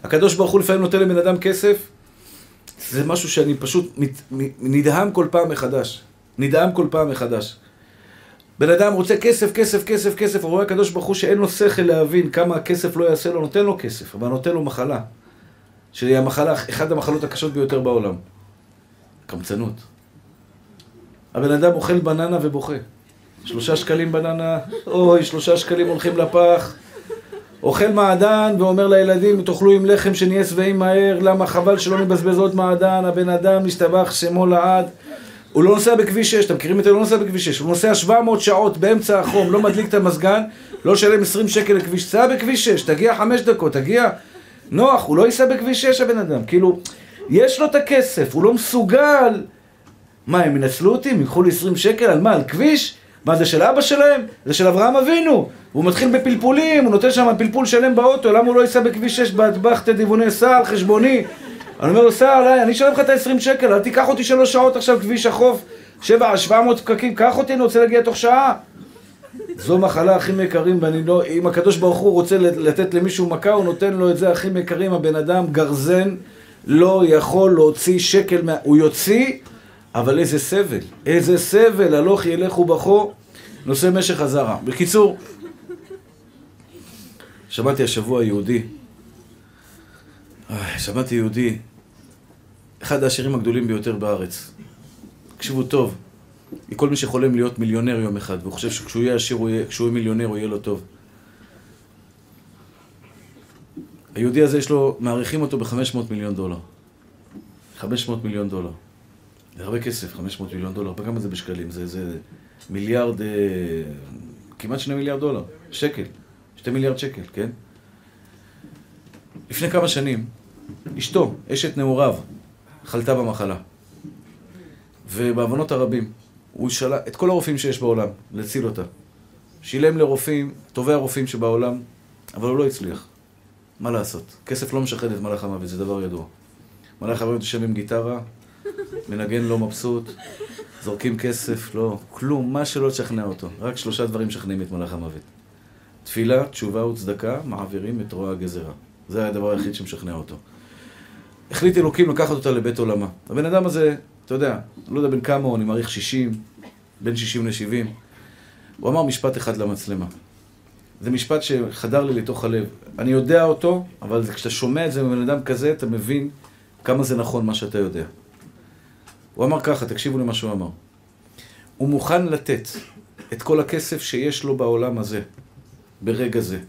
הקדוש ברוך הוא לפעמים נותן לבן אדם כסף, זה משהו שאני פשוט מת, נדהם כל פעם מחדש. נדהם כל פעם מחדש. בן אדם רוצה כסף, כסף, כסף, כסף, הוא רואה הקדוש ברוך הוא שאין לו שכל להבין כמה הכסף לא יעשה לו, נותן לו כסף, אבל נותן לו מחלה. שהיא המחלה, אחת המחלות הקשות ביותר בעולם. קמצנות. הבן אדם אוכל בננה ובוכה. שלושה שקלים בננה, אוי, שלושה שקלים הולכים לפח. אוכל מעדן ואומר לילדים, תאכלו עם לחם שנהיה שבעים מהר, למה חבל שלא נבזבז עוד מעדן, הבן אדם משתבח שמו לעד. הוא לא נוסע בכביש 6, אתם מכירים את זה? הוא לא נוסע בכביש 6, הוא נוסע 700 שעות באמצע החום, לא מדליק את המזגן, לא שלם 20 שקל לכביש, סע בכביש 6, תגיע 5 דקות, תגיע נוח, הוא לא ייסע בכביש 6 הבן אדם, כאילו, יש לו את הכסף, הוא לא מסוגל. מה, הם ינצלו אותי? הם ייקחו לי 20 שקל? על מה? על כביש? מה, זה של אבא שלהם? זה של אברהם אבינו. הוא מתחיל בפלפולים, הוא נותן שם פלפול שלם באוטו, למה הוא לא ייסע בכביש 6 באטבח תדיבוני סע על חשבוני? אני אומר לו, סע עליי, אני אשלם לך את ה-20 שקל, אל תיקח אותי שלוש שעות עכשיו כביש החוף, שבע, 700 פקקים, קח אותי, אני רוצה להגיע תוך שעה. זו מחלה הכי יקרים, ואני לא... אם הקדוש ברוך הוא רוצה לתת למישהו מכה, הוא נותן לו את זה הכי יקרים, הבן אדם גרזן, לא יכול להוציא שקל מה... הוא יוציא, אבל איזה סבל, איזה סבל, הלוך ילך ובכו, נושא משך הזרע. בקיצור, שמעתי השבוע יהודי, שמעתי יהודי, אחד העשירים הגדולים ביותר בארץ. תקשיבו טוב, כל מי שחולם להיות מיליונר יום אחד, והוא חושב שכשהוא יהיה עשיר, כשהוא יהיה מיליונר, הוא יהיה לו טוב. היהודי הזה יש לו, מעריכים אותו ב-500 מיליון דולר. 500 מיליון דולר. זה הרבה כסף, 500 מיליון דולר. כמה זה בשקלים? זה, זה מיליארד, אה, כמעט שני מיליארד דולר. שקל. שתי מיליארד שקל, כן? לפני כמה שנים, אשתו, אשת נעוריו, חלתה במחלה. ובעוונות הרבים, הוא שאלה את כל הרופאים שיש בעולם, להציל אותה. שילם לרופאים, טובי הרופאים שבעולם, אבל הוא לא הצליח. מה לעשות? כסף לא משחד את מלאך המוות, זה דבר ידוע. מלאך המוות יושב עם גיטרה, מנגן לא מבסוט, זורקים כסף, לא, כלום, מה שלא תשכנע אותו. רק שלושה דברים משכנעים את מלאך המוות. תפילה, תשובה וצדקה, מעבירים את רוע הגזרה. זה הדבר היחיד שמשכנע אותו. החליט אלוקים לקחת אותה לבית עולמה. הבן אדם הזה, אתה יודע, לא יודע בין כמה הוא, אני מעריך 60, בין 60 ל-70. הוא אמר משפט אחד למצלמה. זה משפט שחדר לי לתוך הלב. אני יודע אותו, אבל כשאתה שומע את זה מבן אדם כזה, אתה מבין כמה זה נכון מה שאתה יודע. הוא אמר ככה, תקשיבו למה שהוא אמר. הוא מוכן לתת את כל הכסף שיש לו בעולם הזה, ברגע זה.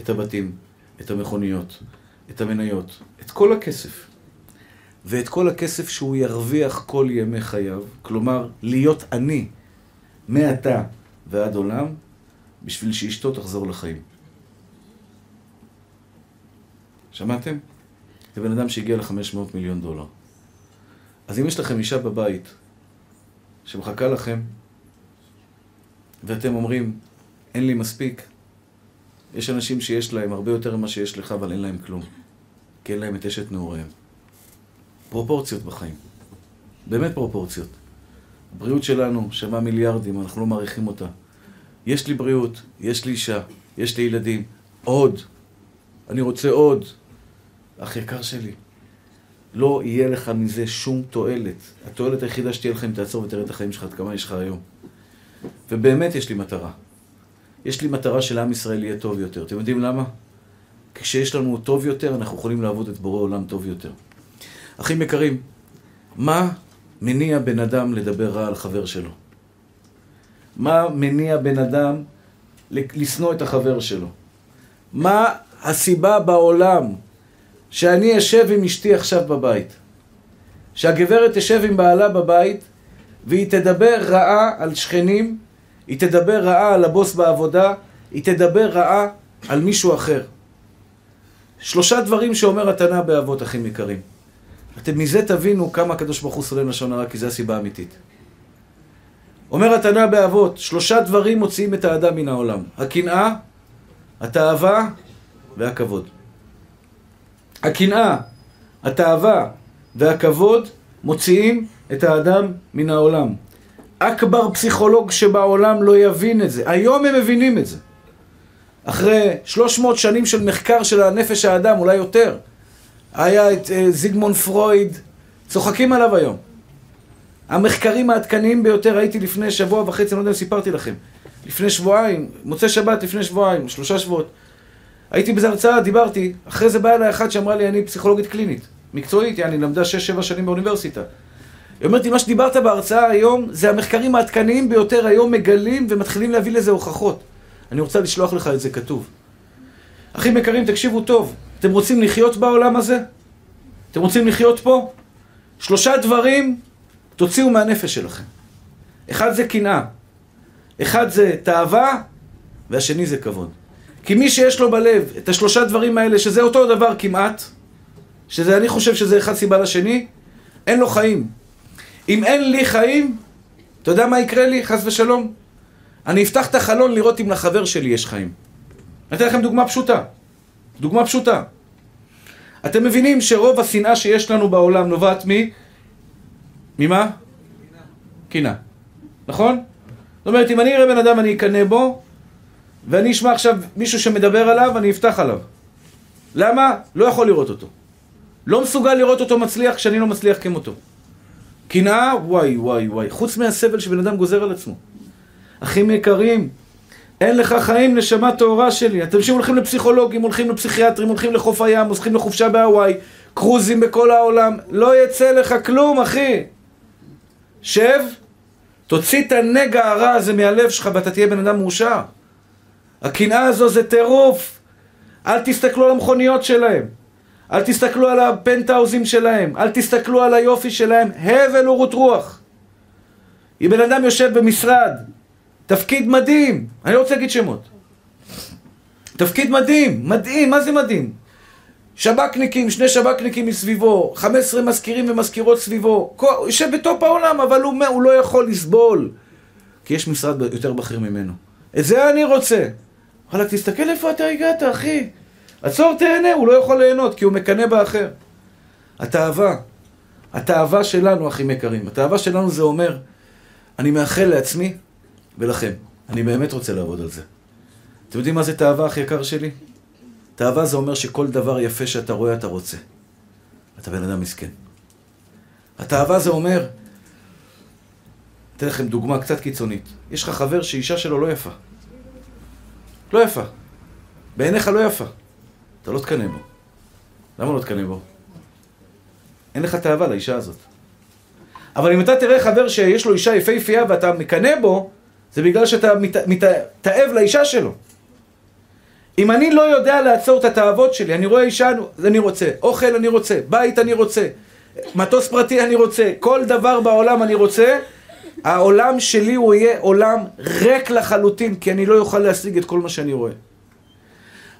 את הבתים, את המכוניות, את המניות, את כל הכסף. ואת כל הכסף שהוא ירוויח כל ימי חייו, כלומר, להיות עני מעתה ועד עולם, בשביל שאשתו תחזור לחיים. שמעתם? זה בן אדם שהגיע ל-500 מיליון דולר. אז אם יש לכם אישה בבית שמחכה לכם, ואתם אומרים, אין לי מספיק, יש אנשים שיש להם הרבה יותר ממה שיש לך, אבל אין להם כלום. כי אין להם את אשת נעוריהם. פרופורציות בחיים. באמת פרופורציות. הבריאות שלנו שווה מיליארדים, אנחנו לא מעריכים אותה. יש לי בריאות, יש לי אישה, יש לי ילדים, עוד. אני רוצה עוד. אח יקר שלי, לא יהיה לך מזה שום תועלת. התועלת היחידה שתהיה לך אם תעצור ותראה את החיים שלך, עד כמה יש לך היום. ובאמת יש לי מטרה. יש לי מטרה שלעם ישראל יהיה טוב יותר. אתם יודעים למה? כשיש לנו טוב יותר, אנחנו יכולים לעבוד את בורא עולם טוב יותר. אחים יקרים, מה מניע בן אדם לדבר רע על חבר שלו? מה מניע בן אדם לשנוא את החבר שלו? מה הסיבה בעולם שאני אשב עם אשתי עכשיו בבית? שהגברת תשב עם בעלה בבית והיא תדבר רעה על שכנים, היא תדבר רעה על הבוס בעבודה, היא תדבר רעה על מישהו אחר. שלושה דברים שאומר התנא באבות, אחים יקרים. אתם מזה תבינו כמה הקדוש ברוך הוא סולל לשון הרע, כי זו הסיבה האמיתית. אומר התנא באבות, שלושה דברים מוציאים את האדם מן העולם. הקנאה, התאווה והכבוד. הקנאה, התאווה והכבוד מוציאים את האדם מן העולם. אכבר פסיכולוג שבעולם לא יבין את זה. היום הם מבינים את זה. אחרי 300 שנים של מחקר של הנפש האדם, אולי יותר. היה את uh, זיגמון פרויד, צוחקים עליו היום. המחקרים העדכניים ביותר, הייתי לפני שבוע וחצי, אני לא יודע אם סיפרתי לכם. לפני שבועיים, מוצאי שבת לפני שבועיים, שלושה שבועות. הייתי באיזה הרצאה, דיברתי, אחרי זה באה אליי אחת שאמרה לי, אני פסיכולוגית קלינית, מקצועית, אני למדה 6-7 שנים באוניברסיטה. היא אומרת לי, מה שדיברת בהרצאה היום, זה המחקרים העדכניים ביותר היום מגלים ומתחילים להביא לזה הוכחות. אני רוצה לשלוח לך את זה כתוב. אחים יקרים, תקשיבו טוב. אתם רוצים לחיות בעולם הזה? אתם רוצים לחיות פה? שלושה דברים תוציאו מהנפש שלכם. אחד זה קנאה, אחד זה תאווה, והשני זה כבוד. כי מי שיש לו בלב את השלושה דברים האלה, שזה אותו דבר כמעט, שזה, אני חושב שזה אחד סיבה לשני, אין לו חיים. אם אין לי חיים, אתה יודע מה יקרה לי, חס ושלום? אני אפתח את החלון לראות אם לחבר שלי יש חיים. אני אתן לכם דוגמה פשוטה. דוגמה פשוטה. אתם מבינים שרוב השנאה שיש לנו בעולם נובעת מ... ממה? קנאה. נכון? זאת אומרת, אם אני אראה בן אדם, אני אקנא בו, ואני אשמע עכשיו מישהו שמדבר עליו, אני אפתח עליו. למה? לא יכול לראות אותו. לא מסוגל לראות אותו מצליח כשאני לא מצליח כמותו. קנאה, וואי, וואי, וואי. חוץ מהסבל שבן אדם גוזר על עצמו. אחים יקרים, אין לך חיים, נשמה טהורה שלי. אתם הולכים לפסיכולוגים, הולכים לפסיכיאטרים, הולכים לחוף הים, הולכים לחופשה בהוואי, קרוזים בכל העולם, לא יצא לך כלום, אחי. שב, תוציא את הנגע הרע הזה מהלב שלך ואתה תהיה בן אדם מאושר. הקנאה הזו זה טירוף. אל תסתכלו על המכוניות שלהם. אל תסתכלו על הפנטהאוזים שלהם. אל תסתכלו על היופי שלהם. הבל ורות רוח. אם בן אדם יושב במשרד, תפקיד מדהים, אני לא רוצה להגיד שמות. תפקיד מדהים, מדהים, מה זה מדהים? שב"כניקים, שני שב"כניקים מסביבו, 15 מזכירים ומזכירות סביבו, יושב בטופ העולם, אבל הוא, הוא לא יכול לסבול, כי יש משרד יותר בכיר ממנו. את זה אני רוצה. וואלה, תסתכל איפה אתה הגעת, אחי. עצור, תהנה, הוא לא יכול ליהנות, כי הוא מקנא באחר. התאווה, התאווה שלנו, אחים יקרים, התאווה שלנו זה אומר, אני מאחל לעצמי ולכם. אני באמת רוצה לעבוד על זה. אתם יודעים מה זה תאווה, הכי יקר שלי? תאווה זה אומר שכל דבר יפה שאתה רואה, אתה רוצה. אתה בן אדם מסכן. התאווה זה אומר, אתן לכם דוגמה קצת קיצונית. יש לך חבר שאישה שלו לא יפה. לא יפה. בעיניך לא יפה. אתה לא תקנא בו. למה לא תקנא בו? אין לך תאווה לאישה הזאת. אבל אם אתה תראה חבר שיש לו אישה יפהפייה ואתה מקנא בו, זה בגלל שאתה מתאהב לאישה שלו. אם אני לא יודע לעצור את התאוות שלי, אני רואה אישה, אני רוצה, אוכל אני רוצה, בית אני רוצה, מטוס פרטי אני רוצה, כל דבר בעולם אני רוצה, העולם שלי הוא יהיה עולם ריק לחלוטין, כי אני לא אוכל להשיג את כל מה שאני רואה.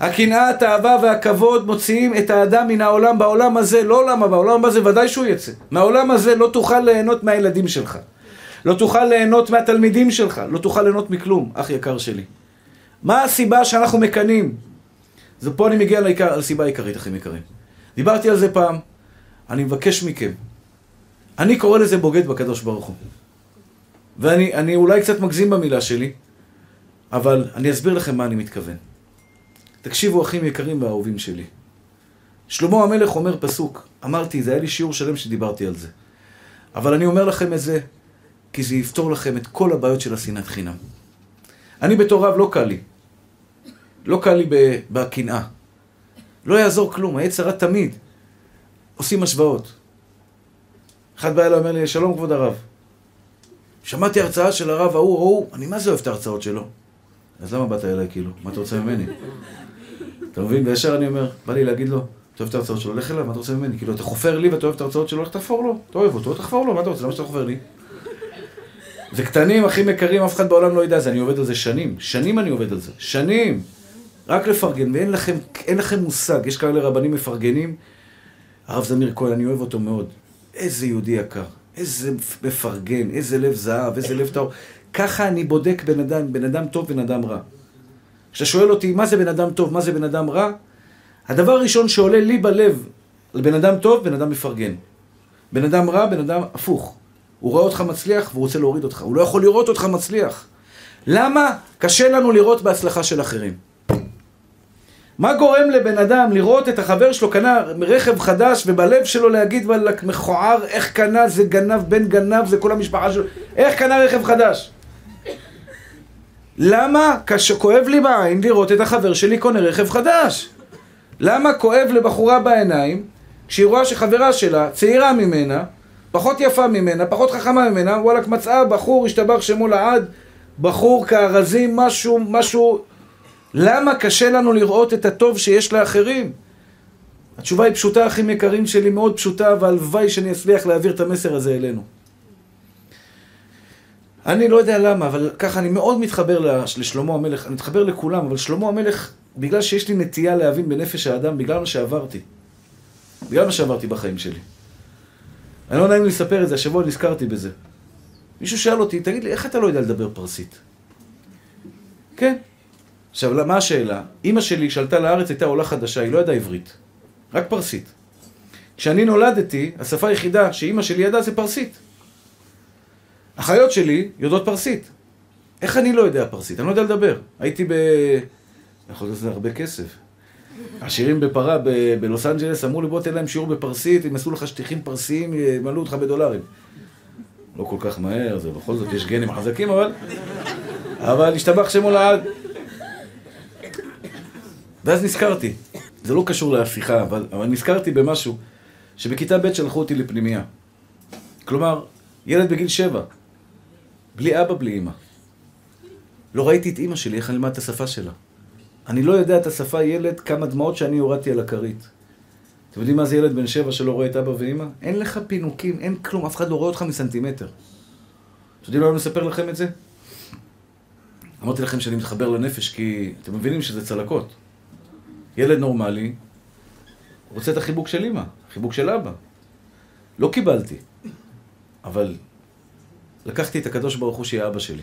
הקנאה, התאווה והכבוד מוציאים את האדם מן העולם בעולם הזה, לא עולם הבא, העולם הבא זה ודאי שהוא יצא. מהעולם הזה לא תוכל ליהנות מהילדים שלך. לא תוכל ליהנות מהתלמידים שלך, לא תוכל ליהנות מכלום, אח יקר שלי. מה הסיבה שאנחנו מקנאים? זה פה אני מגיע לעיקר, לסיבה העיקרית, אחים יקרים. דיברתי על זה פעם, אני מבקש מכם. אני קורא לזה בוגד בקדוש ברוך הוא. ואני אולי קצת מגזים במילה שלי, אבל אני אסביר לכם מה אני מתכוון. תקשיבו, אחים יקרים ואהובים שלי. שלמה המלך אומר פסוק, אמרתי, זה היה לי שיעור שלם שדיברתי על זה. אבל אני אומר לכם את זה כי זה יפתור לכם את כל הבעיות של השנאת חינם. אני בתור רב לא קל לי. לא קל לי בקנאה. לא יעזור כלום, העץ הרע תמיד. עושים השוואות. אחד בא אליי ואומר לי, שלום כבוד הרב. שמעתי הרצאה של הרב ההוא, ההוא, אני מה זה אוהב את ההרצאות שלו? אז למה באת אליי כאילו? מה אתה רוצה ממני? אתה מבין? וישר אני אומר, בא לי להגיד לו, אתה אוהב את ההרצאות שלו, לך אליו, מה אתה רוצה ממני? כאילו, אתה חופר לי ואתה אוהב את ההרצאות שלו, לך תחפור לו. אתה אוהב אותו, תחפור לו, מה אתה רוצה? למה שאתה חופר לי? זה קטנים, אחים יקרים, אף אחד בעולם לא ידע זה, אני עובד על זה שנים. שנים אני עובד על זה. שנים. רק לפרגן, ואין לכם, לכם מושג, יש כאלה רבנים מפרגנים. הרב זמיר כהן, אני אוהב אותו מאוד. איזה יהודי יקר, איזה מפרגן, איזה לב זהב, איזה לב טהור. ככה אני בודק בן אדם, בן אדם טוב, בן אדם רע. כשאתה שואל אותי מה זה בן אדם טוב, מה זה בן אדם רע, הדבר הראשון שעולה לי בלב לבן אדם טוב, בן אדם מפרגן. בן אדם רע, בן אדם הפוך. הוא רואה אותך מצליח והוא רוצה להוריד אותך. הוא לא יכול לראות אותך מצליח. למה? קשה לנו לראות בהצלחה של אחרים. מה גורם לבן אדם לראות את החבר שלו קנה רכב חדש ובלב שלו להגיד וואלכ מכוער איך קנה זה גנב בן גנב זה כל המשפחה שלו איך קנה רכב חדש? למה כואב לי בעין לראות את החבר שלי קונה רכב חדש? למה כואב לבחורה בעיניים כשהיא רואה שחברה שלה צעירה ממנה פחות יפה ממנה, פחות חכמה ממנה, וואלכ מצאה בחור, השתבח שמו לעד, בחור כארזים, משהו, משהו... למה קשה לנו לראות את הטוב שיש לאחרים? התשובה היא פשוטה, אחים יקרים שלי, מאוד פשוטה, והלוואי שאני אצליח להעביר את המסר הזה אלינו. אני לא יודע למה, אבל ככה אני מאוד מתחבר לשלמה המלך, אני מתחבר לכולם, אבל שלמה המלך, בגלל שיש לי נטייה להבין בנפש האדם, בגלל מה שעברתי. בגלל מה שעברתי בחיים שלי. אני לא נעים לספר את זה, השבוע נזכרתי בזה. מישהו שאל אותי, תגיד לי, איך אתה לא יודע לדבר פרסית? כן. עכשיו, מה השאלה? אימא שלי, כשעלתה לארץ, הייתה עולה חדשה, היא לא ידעה עברית. רק פרסית. כשאני נולדתי, השפה היחידה שאימא שלי ידעה זה פרסית. אחיות שלי יודעות פרסית. איך אני לא יודע פרסית? אני לא יודע לדבר. הייתי ב... יכול להיות שזה הרבה כסף. עשירים בפרה בלוס אנג'לס אמרו לי בוא תן להם שיעור בפרסית, הם יעשו לך שטיחים פרסיים, ימלאו אותך בדולרים. לא כל כך מהר, זה בכל זאת יש גנים חזקים, אבל... אבל השתבח שמו לעד. ואז נזכרתי, זה לא קשור להפיכה, אבל, אבל נזכרתי במשהו, שבכיתה ב' שלחו אותי לפנימייה. כלומר, ילד בגיל שבע, בלי אבא, בלי אמא. לא ראיתי את אימא שלי, איך אני אלמד את השפה שלה. אני לא יודע את השפה ילד, כמה דמעות שאני הורדתי על הכרית. אתם יודעים מה זה ילד בן שבע שלא רואה את אבא ואמא? אין לך פינוקים, אין כלום, אף אחד לא רואה אותך מסנטימטר. אתם יודעים למה אני מספר לכם את זה? אמרתי לכם שאני מתחבר לנפש כי אתם מבינים שזה צלקות. ילד נורמלי רוצה את החיבוק של אמא, חיבוק של אבא. לא קיבלתי, אבל לקחתי את הקדוש ברוך הוא שיהיה אבא שלי.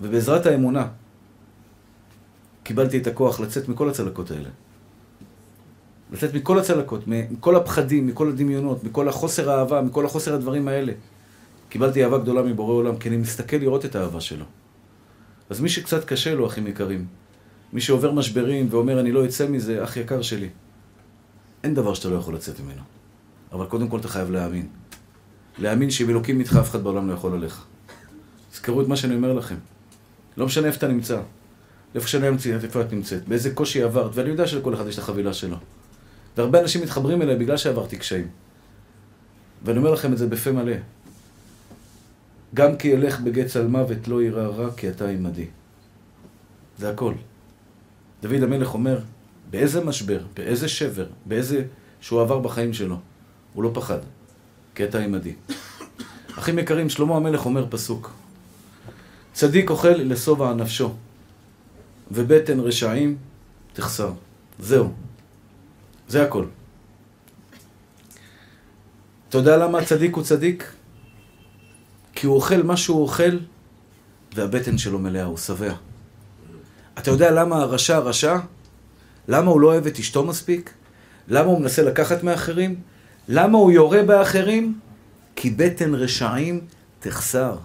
ובעזרת האמונה, קיבלתי את הכוח לצאת מכל הצלקות האלה. לצאת מכל הצלקות, מכל הפחדים, מכל הדמיונות, מכל החוסר האהבה, מכל החוסר הדברים האלה. קיבלתי אהבה גדולה מבורא עולם, כי אני מסתכל לראות את האהבה שלו. אז מי שקצת קשה לו, אחים יקרים, מי שעובר משברים ואומר, אני לא אצא מזה, אח יקר שלי, אין דבר שאתה לא יכול לצאת ממנו. אבל קודם כל אתה חייב להאמין. להאמין שאם אלוקים איתך, אף אחד בעולם לא יכול עליך. תזכרו את מה שאני אומר לכם. לא משנה איפה אתה נמצא. איפה שאני נמצאת, איפה את נמצאת, באיזה קושי עברת, ואני יודע שלכל אחד יש את החבילה שלו. והרבה אנשים מתחברים אליי בגלל שעברתי קשיים. ואני אומר לכם את זה בפה מלא. גם כי אלך בגץ על מוות לא יירא רע, כי אתה עמדי. זה הכל. דוד המלך אומר, באיזה משבר, באיזה שבר, באיזה שהוא עבר בחיים שלו, הוא לא פחד, אתה עמדי. אחים יקרים, שלמה המלך אומר פסוק: צדיק אוכל לשובע נפשו. ובטן רשעים תחסר. זהו. זה הכל. אתה יודע למה הצדיק הוא צדיק? כי הוא אוכל מה שהוא אוכל והבטן שלו מלאה, הוא שבע. אתה יודע למה הרשע רשע? למה הוא לא אוהב את אשתו מספיק? למה הוא מנסה לקחת מאחרים? למה הוא יורה באחרים? כי בטן רשעים תחסר.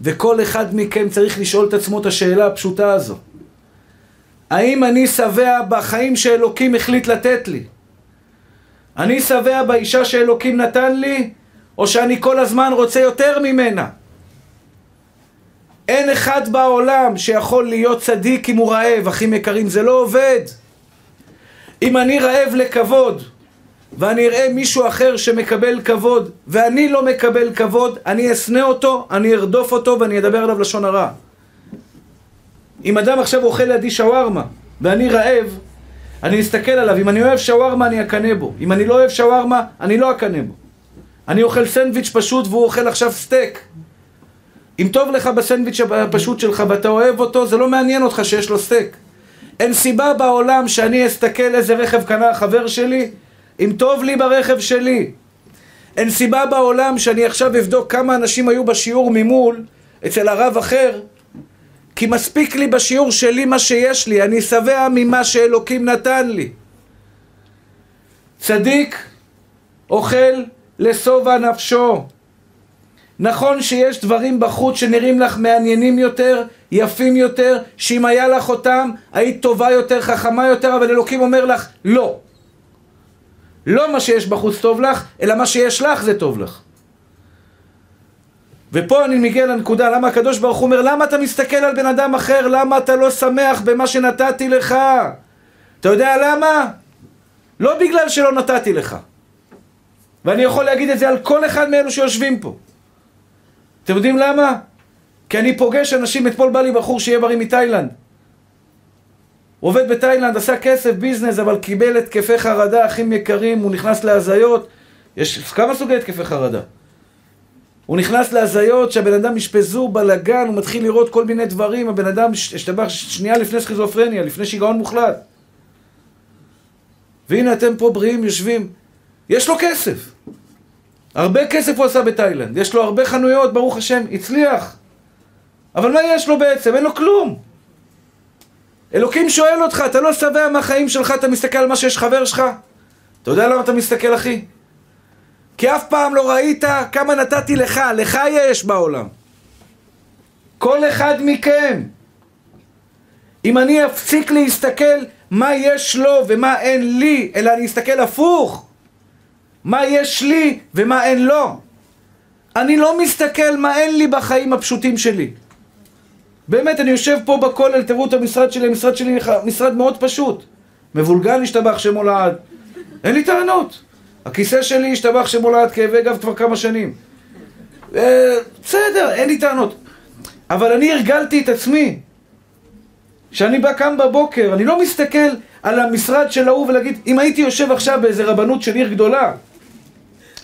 וכל אחד מכם צריך לשאול את עצמו את השאלה הפשוטה הזו. האם אני שבע בחיים שאלוקים החליט לתת לי? אני שבע באישה שאלוקים נתן לי, או שאני כל הזמן רוצה יותר ממנה? אין אחד בעולם שיכול להיות צדיק אם הוא רעב, אחים יקרים, זה לא עובד. אם אני רעב לכבוד, ואני אראה מישהו אחר שמקבל כבוד, ואני לא מקבל כבוד, אני אשנא אותו, אני ארדוף אותו ואני אדבר עליו לשון הרע. אם אדם עכשיו אוכל לידי שווארמה, ואני רעב, אני אסתכל עליו, אם אני אוהב שווארמה אני אקנא בו, אם אני לא אוהב שווארמה, אני לא אקנא בו. אני אוכל סנדוויץ' פשוט והוא אוכל עכשיו סטייק. אם טוב לך בסנדוויץ' הפשוט שלך ואתה אוהב אותו, זה לא מעניין אותך שיש לו סטייק. אין סיבה בעולם שאני אסתכל איזה רכב קנה החבר שלי, אם טוב לי ברכב שלי. אין סיבה בעולם שאני עכשיו אבדוק כמה אנשים היו בשיעור ממול, אצל הרב אחר, כי מספיק לי בשיעור שלי מה שיש לי, אני שבע ממה שאלוקים נתן לי. צדיק אוכל לשובע נפשו. נכון שיש דברים בחוץ שנראים לך מעניינים יותר, יפים יותר, שאם היה לך אותם, היית טובה יותר, חכמה יותר, אבל אלוקים אומר לך, לא. לא מה שיש בחוץ טוב לך, אלא מה שיש לך זה טוב לך. ופה אני מגיע לנקודה, למה הקדוש ברוך הוא אומר, למה אתה מסתכל על בן אדם אחר? למה אתה לא שמח במה שנתתי לך? אתה יודע למה? לא בגלל שלא נתתי לך. ואני יכול להגיד את זה על כל אחד מאלו שיושבים פה. אתם יודעים למה? כי אני פוגש אנשים, אתמול בא לי בחור שיהיה בריא מתאילנד. הוא עובד בתאילנד, עשה כסף, ביזנס, אבל קיבל התקפי חרדה, אחים יקרים, הוא נכנס להזיות. יש כמה סוגי התקפי חרדה. הוא נכנס להזיות שהבן אדם אשפזו בלאגן, הוא מתחיל לראות כל מיני דברים, הבן אדם השתבח שנייה לפני סכיזופרניה, לפני שיגעון מוחלט. והנה אתם פה בריאים יושבים, יש לו כסף. הרבה כסף הוא עשה בתאילנד, יש לו הרבה חנויות, ברוך השם, הצליח. אבל מה יש לו בעצם? אין לו כלום. אלוקים שואל אותך, אתה לא שבע מהחיים שלך, אתה מסתכל על מה שיש חבר שלך? אתה יודע למה אתה מסתכל, אחי? כי אף פעם לא ראית כמה נתתי לך, לך יש בעולם. כל אחד מכם. אם אני אפסיק להסתכל מה יש לו ומה אין לי, אלא אני אסתכל הפוך, מה יש לי ומה אין לו. אני לא מסתכל מה אין לי בחיים הפשוטים שלי. באמת, אני יושב פה בכולל, תראו את המשרד שלי, המשרד שלי משרד מאוד פשוט. מבולגן השתבח שמו לעד. אין לי טענות. הכיסא שלי השתבח שמולד כאבי גב כבר כמה שנים. אה, בסדר, אין לי טענות. אבל אני הרגלתי את עצמי. כשאני בא קם בבוקר, אני לא מסתכל על המשרד של ההוא ולהגיד, אם הייתי יושב עכשיו באיזה רבנות של עיר גדולה,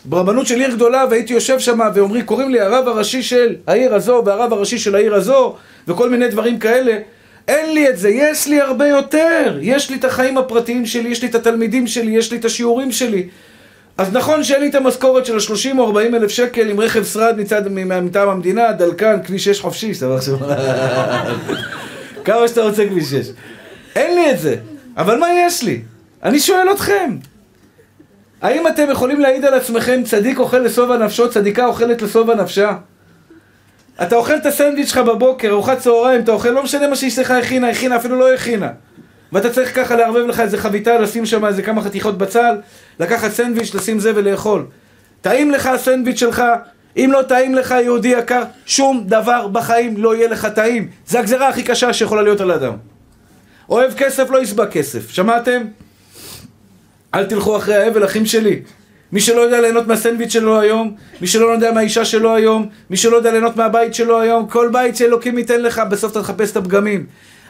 ברבנות של עיר גדולה והייתי יושב שם ואומרים, קוראים לי הרב הראשי של העיר הזו והרב הראשי של העיר הזו וכל מיני דברים כאלה, אין לי את זה, יש לי הרבה יותר. יש לי את החיים הפרטיים שלי, יש לי את התלמידים שלי, יש לי את השיעורים שלי. אז נכון שאין לי את המשכורת של ה-30 או 40 אלף שקל עם רכב שרד מצד, מטעם המדינה, דלקן, כביש 6 חופשי, סבבה עכשיו. כמה שאתה רוצה כביש 6. אין לי את זה. אבל מה יש לי? אני שואל אתכם. האם אתם יכולים להעיד על עצמכם צדיק אוכל לשובע נפשו, צדיקה אוכלת לשובע נפשה? אתה אוכל את הסנדוויץ' שלך בבוקר, ארוחת צהריים, אתה אוכל, לא משנה מה שאשתך הכינה, הכינה, אפילו לא הכינה. ואתה צריך ככה לערבב לך איזה חביתה, לשים שם איזה כמה חתיכות בצל, לקחת סנדוויץ', לשים זה ולאכול. טעים לך הסנדוויץ' שלך, אם לא טעים לך, יהודי יקר, שום דבר בחיים לא יהיה לך טעים. זה הגזרה הכי קשה שיכולה להיות על האדם. אוהב כסף, לא יסבע כסף. שמעתם? אל תלכו אחרי האבל, אחים שלי. מי שלא יודע ליהנות מהסנדוויץ' שלו היום, מי שלא יודע מהאישה שלו היום, מי שלא יודע ליהנות מהבית שלו היום, כל בית שאלוקים ייתן לך, בסוף אתה תחפש את הפגמים.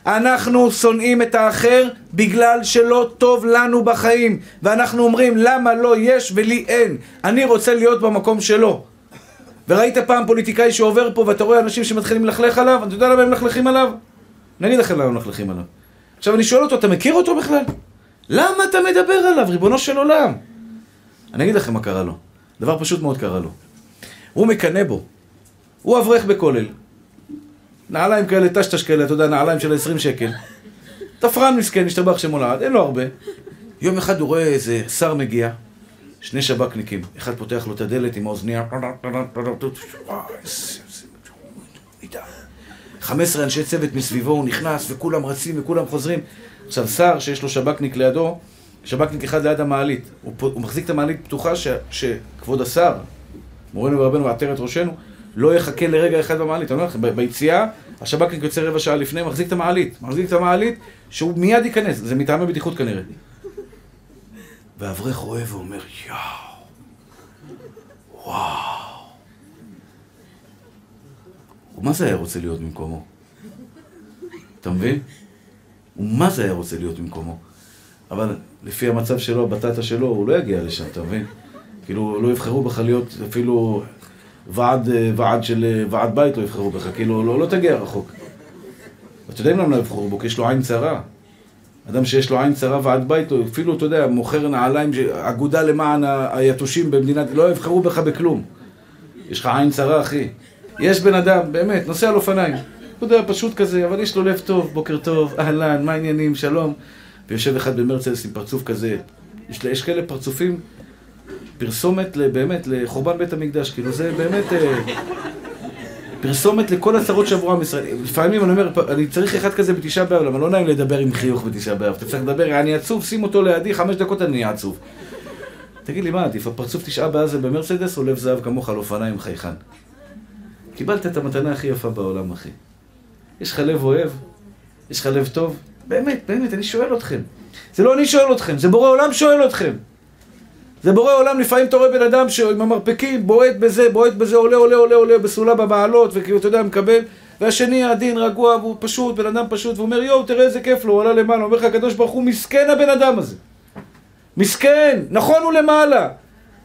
אנחנו שונאים את האחר בגלל שלא טוב לנו בחיים ואנחנו אומרים למה לא יש ולי אין אני רוצה להיות במקום שלו וראית פעם פוליטיקאי שעובר פה ואתה רואה אנשים שמתחילים ללכלך עליו אתה יודע למה הם מלכלכים עליו? אני אגיד לכם למה הם מלכלכים עליו עכשיו אני שואל אותו, אתה מכיר אותו בכלל? למה אתה מדבר עליו, ריבונו של עולם? אני אגיד לכם מה קרה לו דבר פשוט מאוד קרה לו הוא מקנא בו הוא אברך בכולל נעליים כאלה, טשטש כאלה, אתה יודע, נעליים של 20 שקל. תפרן מסכן, השתבח שמו לעד, אין לו הרבה. יום אחד הוא רואה איזה שר מגיע, שני שב"כניקים, אחד פותח לו את הדלת עם האוזניה, 15 אנשי צוות מסביבו, הוא נכנס וכולם רצים וכולם חוזרים. עכשיו שר שיש לו שב"כניק לידו, שב"כניק אחד ליד המעלית, הוא, הוא מחזיק את המעלית פתוחה ש, שכבוד השר, מורנו ורבנו ועטרת ראשנו, לא יחכה לרגע אחד במעלית. אני אומר לכם, ביציאה, השב"כניק יוצא רבע שעה לפני, מחזיק את המעלית. מחזיק את המעלית, שהוא מיד ייכנס. זה מטעמי בטיחות כנראה. והאברך רואה ואומר, יואו, וואו. ומה זה היה רוצה להיות במקומו? אתה מבין? ומה זה היה רוצה להיות במקומו? אבל לפי המצב שלו, הבטטה שלו, הוא לא יגיע לשם, אתה מבין? כאילו, לא יבחרו בך להיות אפילו ועד, ועד של, ועד בית לא יבחרו בך, כאילו, לא, לא תגיע רחוק. אתה יודע למה לא יבחרו בו? כי יש לו עין צרה. אדם שיש לו עין צרה ועד בית, או אפילו, אתה יודע, מוכר נעליים, אגודה למען היתושים במדינת, לא יבחרו בך בכלום. יש לך עין צרה, אחי. יש בן אדם, באמת, נוסע על אופניים. אתה יודע, פשוט כזה, אבל יש לו לב טוב, בוקר טוב, אהלן, מה העניינים, שלום. ויושב אחד במרצלס עם פרצוף כזה. יש, יש כאלה פרצופים, פרסומת באמת לחורבן בית המקדש, כאילו זה באמת... אה, פרסומת לכל הצרות שעברו עם ישראל. לפעמים אני אומר, אני צריך אחד כזה בתשעה באב, למה לא נעים לדבר עם חיוך בתשעה באב. אתה צריך לדבר, אני עצוב, שים אותו לידי, חמש דקות אני אהיה עצוב. תגיד לי, מה עדיף, הפרצוף תשעה באב זה במרצדס או לב זהב כמוך על אופניים חייכן? קיבלת את המתנה הכי יפה בעולם, אחי. יש לך לב אוהב? יש לך לב טוב? באמת, באמת, אני שואל אתכם. זה לא אני שואל אתכם, זה בורא עולם שואל אתכם. זה בורא עולם, לפעמים אתה רואה בן אדם שעם המרפקים בועט בזה, בועט בזה, עולה, עולה, עולה, עולה בסולם במעלות, וכאילו, אתה יודע, מקבל, והשני עדין, רגוע, והוא פשוט, בן אדם פשוט, והוא אומר, יואו, תראה איזה כיף לו, הוא עלה למעלה, אומר לך הקדוש ברוך הוא, מסכן הבן אדם הזה. מסכן, נכון הוא למעלה,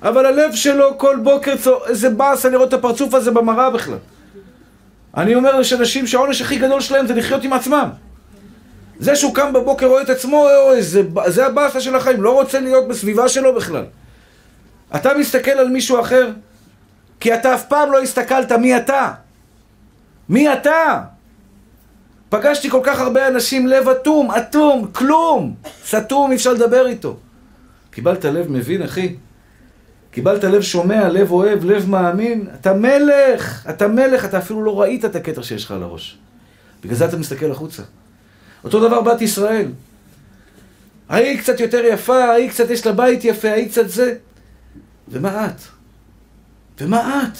אבל הלב שלו כל בוקר, איזה באסה לראות את הפרצוף הזה במראה בכלל. אני אומר שאנשים שהעונש הכי גדול שלהם זה לחיות עם עצמם. זה שהוא קם בבוקר רואה את עצמו, אוי, זה, זה הבאסה של החיים, לא רוצה להיות בסביבה שלו בכלל. אתה מסתכל על מישהו אחר, כי אתה אף פעם לא הסתכלת מי אתה. מי אתה? פגשתי כל כך הרבה אנשים, לב אטום, אטום, כלום, סתום, אי אפשר לדבר איתו. קיבלת לב מבין, אחי? קיבלת לב שומע, לב אוהב, לב מאמין? אתה מלך, אתה מלך, אתה אפילו לא ראית את הכתר שיש לך על הראש. בגלל זה אתה מסתכל החוצה. אותו דבר בת ישראל. ההיא קצת יותר יפה, ההיא קצת יש לה בית יפה, ההיא קצת זה. ומה את? ומה את?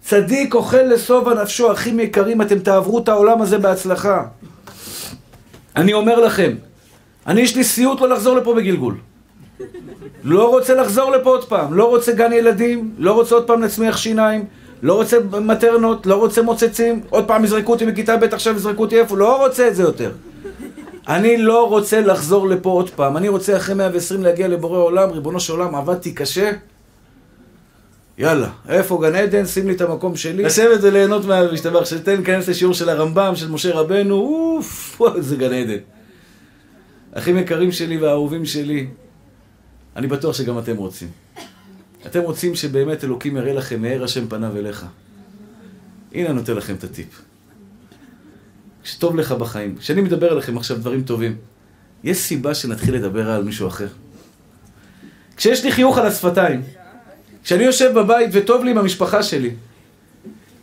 צדיק אוכל לשובע נפשו, אחים יקרים, אתם תעברו את העולם הזה בהצלחה. אני אומר לכם, אני יש לי סיוט לא לחזור לפה בגלגול. לא רוצה לחזור לפה עוד פעם, לא רוצה גן ילדים, לא רוצה עוד פעם להצמיח שיניים, לא רוצה מטרנות, לא רוצה מוצצים, עוד פעם יזרקו אותי מכיתה ב' עכשיו יזרקו אותי איפה, לא רוצה את זה יותר. אני לא רוצה לחזור לפה עוד פעם, אני רוצה אחרי 120 להגיע לבורא עולם, ריבונו של עולם, עבדתי קשה. יאללה, איפה גן עדן? שים לי את המקום שלי. לשבת וליהנות מהמשתבח, שתן להיכנס לשיעור של הרמב"ם, של משה רבנו, אוף, איזה גן עדן. אחים יקרים שלי והאהובים שלי, אני בטוח שגם אתם רוצים. אתם רוצים שבאמת אלוקים יראה לכם מאר השם פניו אליך. הנה אני נותן לכם את הטיפ. כשטוב לך בחיים, כשאני מדבר עליכם עכשיו דברים טובים, יש סיבה שנתחיל לדבר על מישהו אחר. כשיש לי חיוך על השפתיים, כשאני יושב בבית וטוב לי עם המשפחה שלי,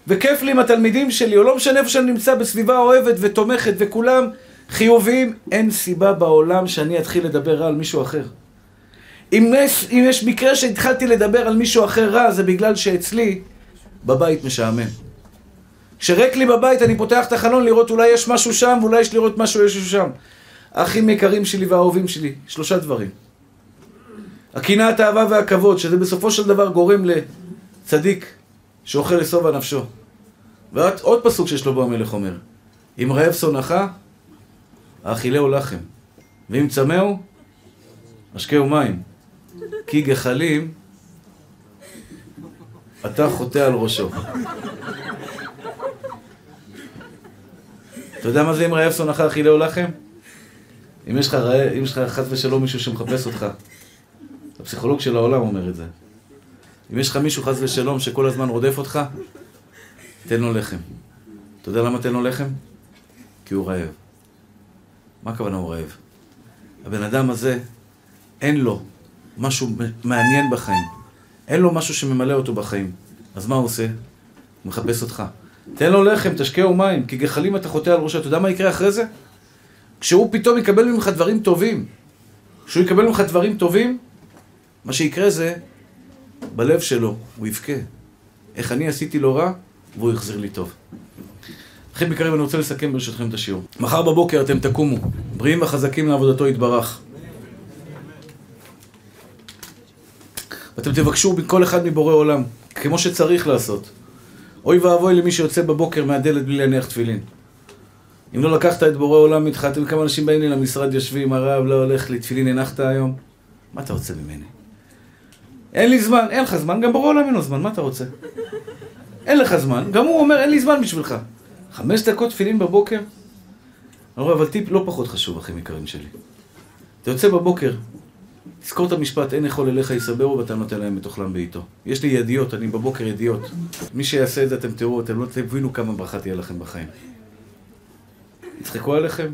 וכיף לי עם התלמידים שלי, או לא משנה איפה שאני נמצא, בסביבה אוהבת ותומכת וכולם חיוביים, אין סיבה בעולם שאני אתחיל לדבר על מישהו אחר. אם יש, אם יש מקרה שהתחלתי לדבר על מישהו אחר רע, זה בגלל שאצלי בבית משעמם. כשריק לי בבית אני פותח את החלון לראות אולי יש משהו שם ואולי יש לראות משהו יש שם. האחים יקרים שלי והאהובים שלי, שלושה דברים. הקנאת האהבה והכבוד, שזה בסופו של דבר גורם לצדיק שאוכל לשובע נפשו. ועוד פסוק ששלמה המלך אומר, אם רעב שונאך, האכילהו לחם, ואם צמאו, משקהו מים. כי גחלים, אתה חוטא על ראשו. אתה יודע מה זה אם רעב שונאך אכילהו לחם? אם יש לך רעב, אם יש לך חס ושלום מישהו שמחפש אותך, הפסיכולוג של העולם אומר את זה. אם יש לך מישהו חס ושלום שכל הזמן רודף אותך, תן לו לחם. אתה יודע למה תן לו לחם? כי הוא רעב. מה הכוונה הוא רעב? הבן אדם הזה, אין לו משהו מעניין בחיים. אין לו משהו שממלא אותו בחיים. אז מה הוא עושה? הוא מחפש אותך. תן לו לחם, תשקהו מים, כי גחלים אתה חוטא על ראשו. אתה יודע מה יקרה אחרי זה? כשהוא פתאום יקבל ממך דברים טובים, כשהוא יקבל ממך דברים טובים, מה שיקרה זה, בלב שלו, הוא יבכה. איך אני עשיתי לו רע, והוא יחזיר לי טוב. אחים יקרים, אני רוצה לסכם ברשותכם את השיעור. מחר בבוקר אתם תקומו, בריאים וחזקים לעבודתו יתברך. ואתם תבקשו מכל אחד מבורא עולם, כמו שצריך לעשות. אוי ואבוי למי שיוצא בבוקר מהדלת בלי להניח תפילין. אם לא לקחת את בורא עולם איתך, אתם כמה אנשים באים לי למשרד, יושבים, הרב לא הולך לי, תפילין הנחת היום? מה אתה רוצה ממני? אין לי זמן, אין לך זמן, גם בורא עולם אין לו זמן, מה אתה רוצה? אין לך זמן, גם הוא אומר, אין לי זמן בשבילך. חמש דקות תפילין בבוקר? אני רואה, אבל טיפ לא פחות חשוב, אחים יקרים שלי. אתה יוצא בבוקר, תזכור את המשפט, אין יכול אליך יסברו ואתה נותן להם את אוכלם בעיתו. יש לי ידיעות, אני בבוקר ידיעות. מי שיעשה את זה, אתם תראו, אתם לא תבינו כמה ברכה תהיה לכם בחיים. יצחקו עליכם?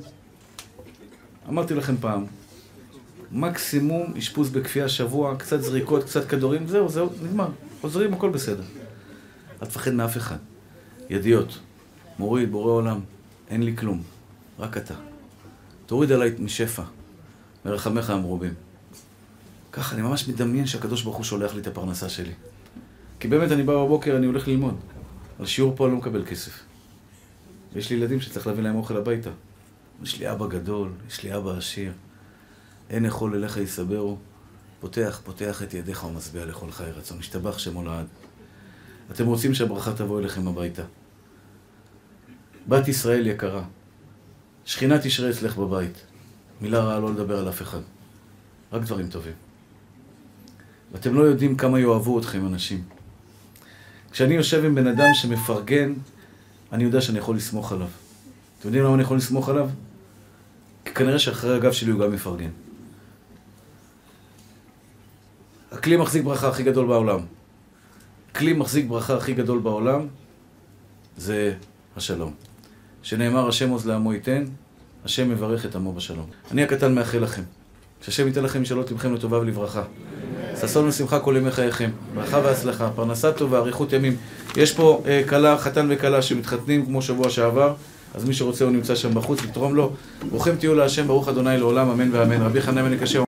אמרתי לכם פעם, מקסימום אשפוז בכפייה שבוע, קצת זריקות, קצת כדורים, זהו, זהו, נגמר. חוזרים, הכל בסדר. אל תפחד מאף אחד. ידיעות, מוריד, בורא עולם, אין לי כלום, רק אתה. תוריד עליי משפע, מרחמך המרובים. ככה, אני ממש מדמיין שהקדוש ברוך הוא שולח לי את הפרנסה שלי. כי באמת אני בא בבוקר, אני הולך ללמוד. על שיעור פה אני לא מקבל כסף. ויש לי ילדים שצריך להביא להם אוכל הביתה. יש לי אבא גדול, יש לי אבא עשיר. אין יכול אליך יסברו. פותח, פותח את ידיך ומשביע לכל חי רצון. השתבח שמו לעד. אתם רוצים שהברכה תבוא אליכם הביתה. בת ישראל יקרה, שכינה תשרה אצלך בבית. מילה רעה לא לדבר על אף אחד. רק דברים טובים. ואתם לא יודעים כמה יאהבו אתכם אנשים. כשאני יושב עם בן אדם שמפרגן, אני יודע שאני יכול לסמוך עליו. אתם יודעים למה אני יכול לסמוך עליו? כי כנראה שאחרי הגב שלי הוא גם מפרגן. הכלי מחזיק ברכה הכי גדול בעולם. כלי מחזיק ברכה הכי גדול בעולם זה השלום. שנאמר השם עוז לעמו ייתן, השם מברך את עמו בשלום. אני הקטן מאחל לכם, שהשם ייתן לכם משאלות לבכם לטובה ולברכה. ששון ושמחה כל ימי חייכם, ברכה והצלחה, פרנסה טובה, אריכות ימים. יש פה אה, כלה, חתן וכלה שמתחתנים כמו שבוע שעבר, אז מי שרוצה הוא נמצא שם בחוץ לתרום לו. ברוכים תהיו להשם, ברוך אדוני לעולם, אמן ואמן. רבי חנן בן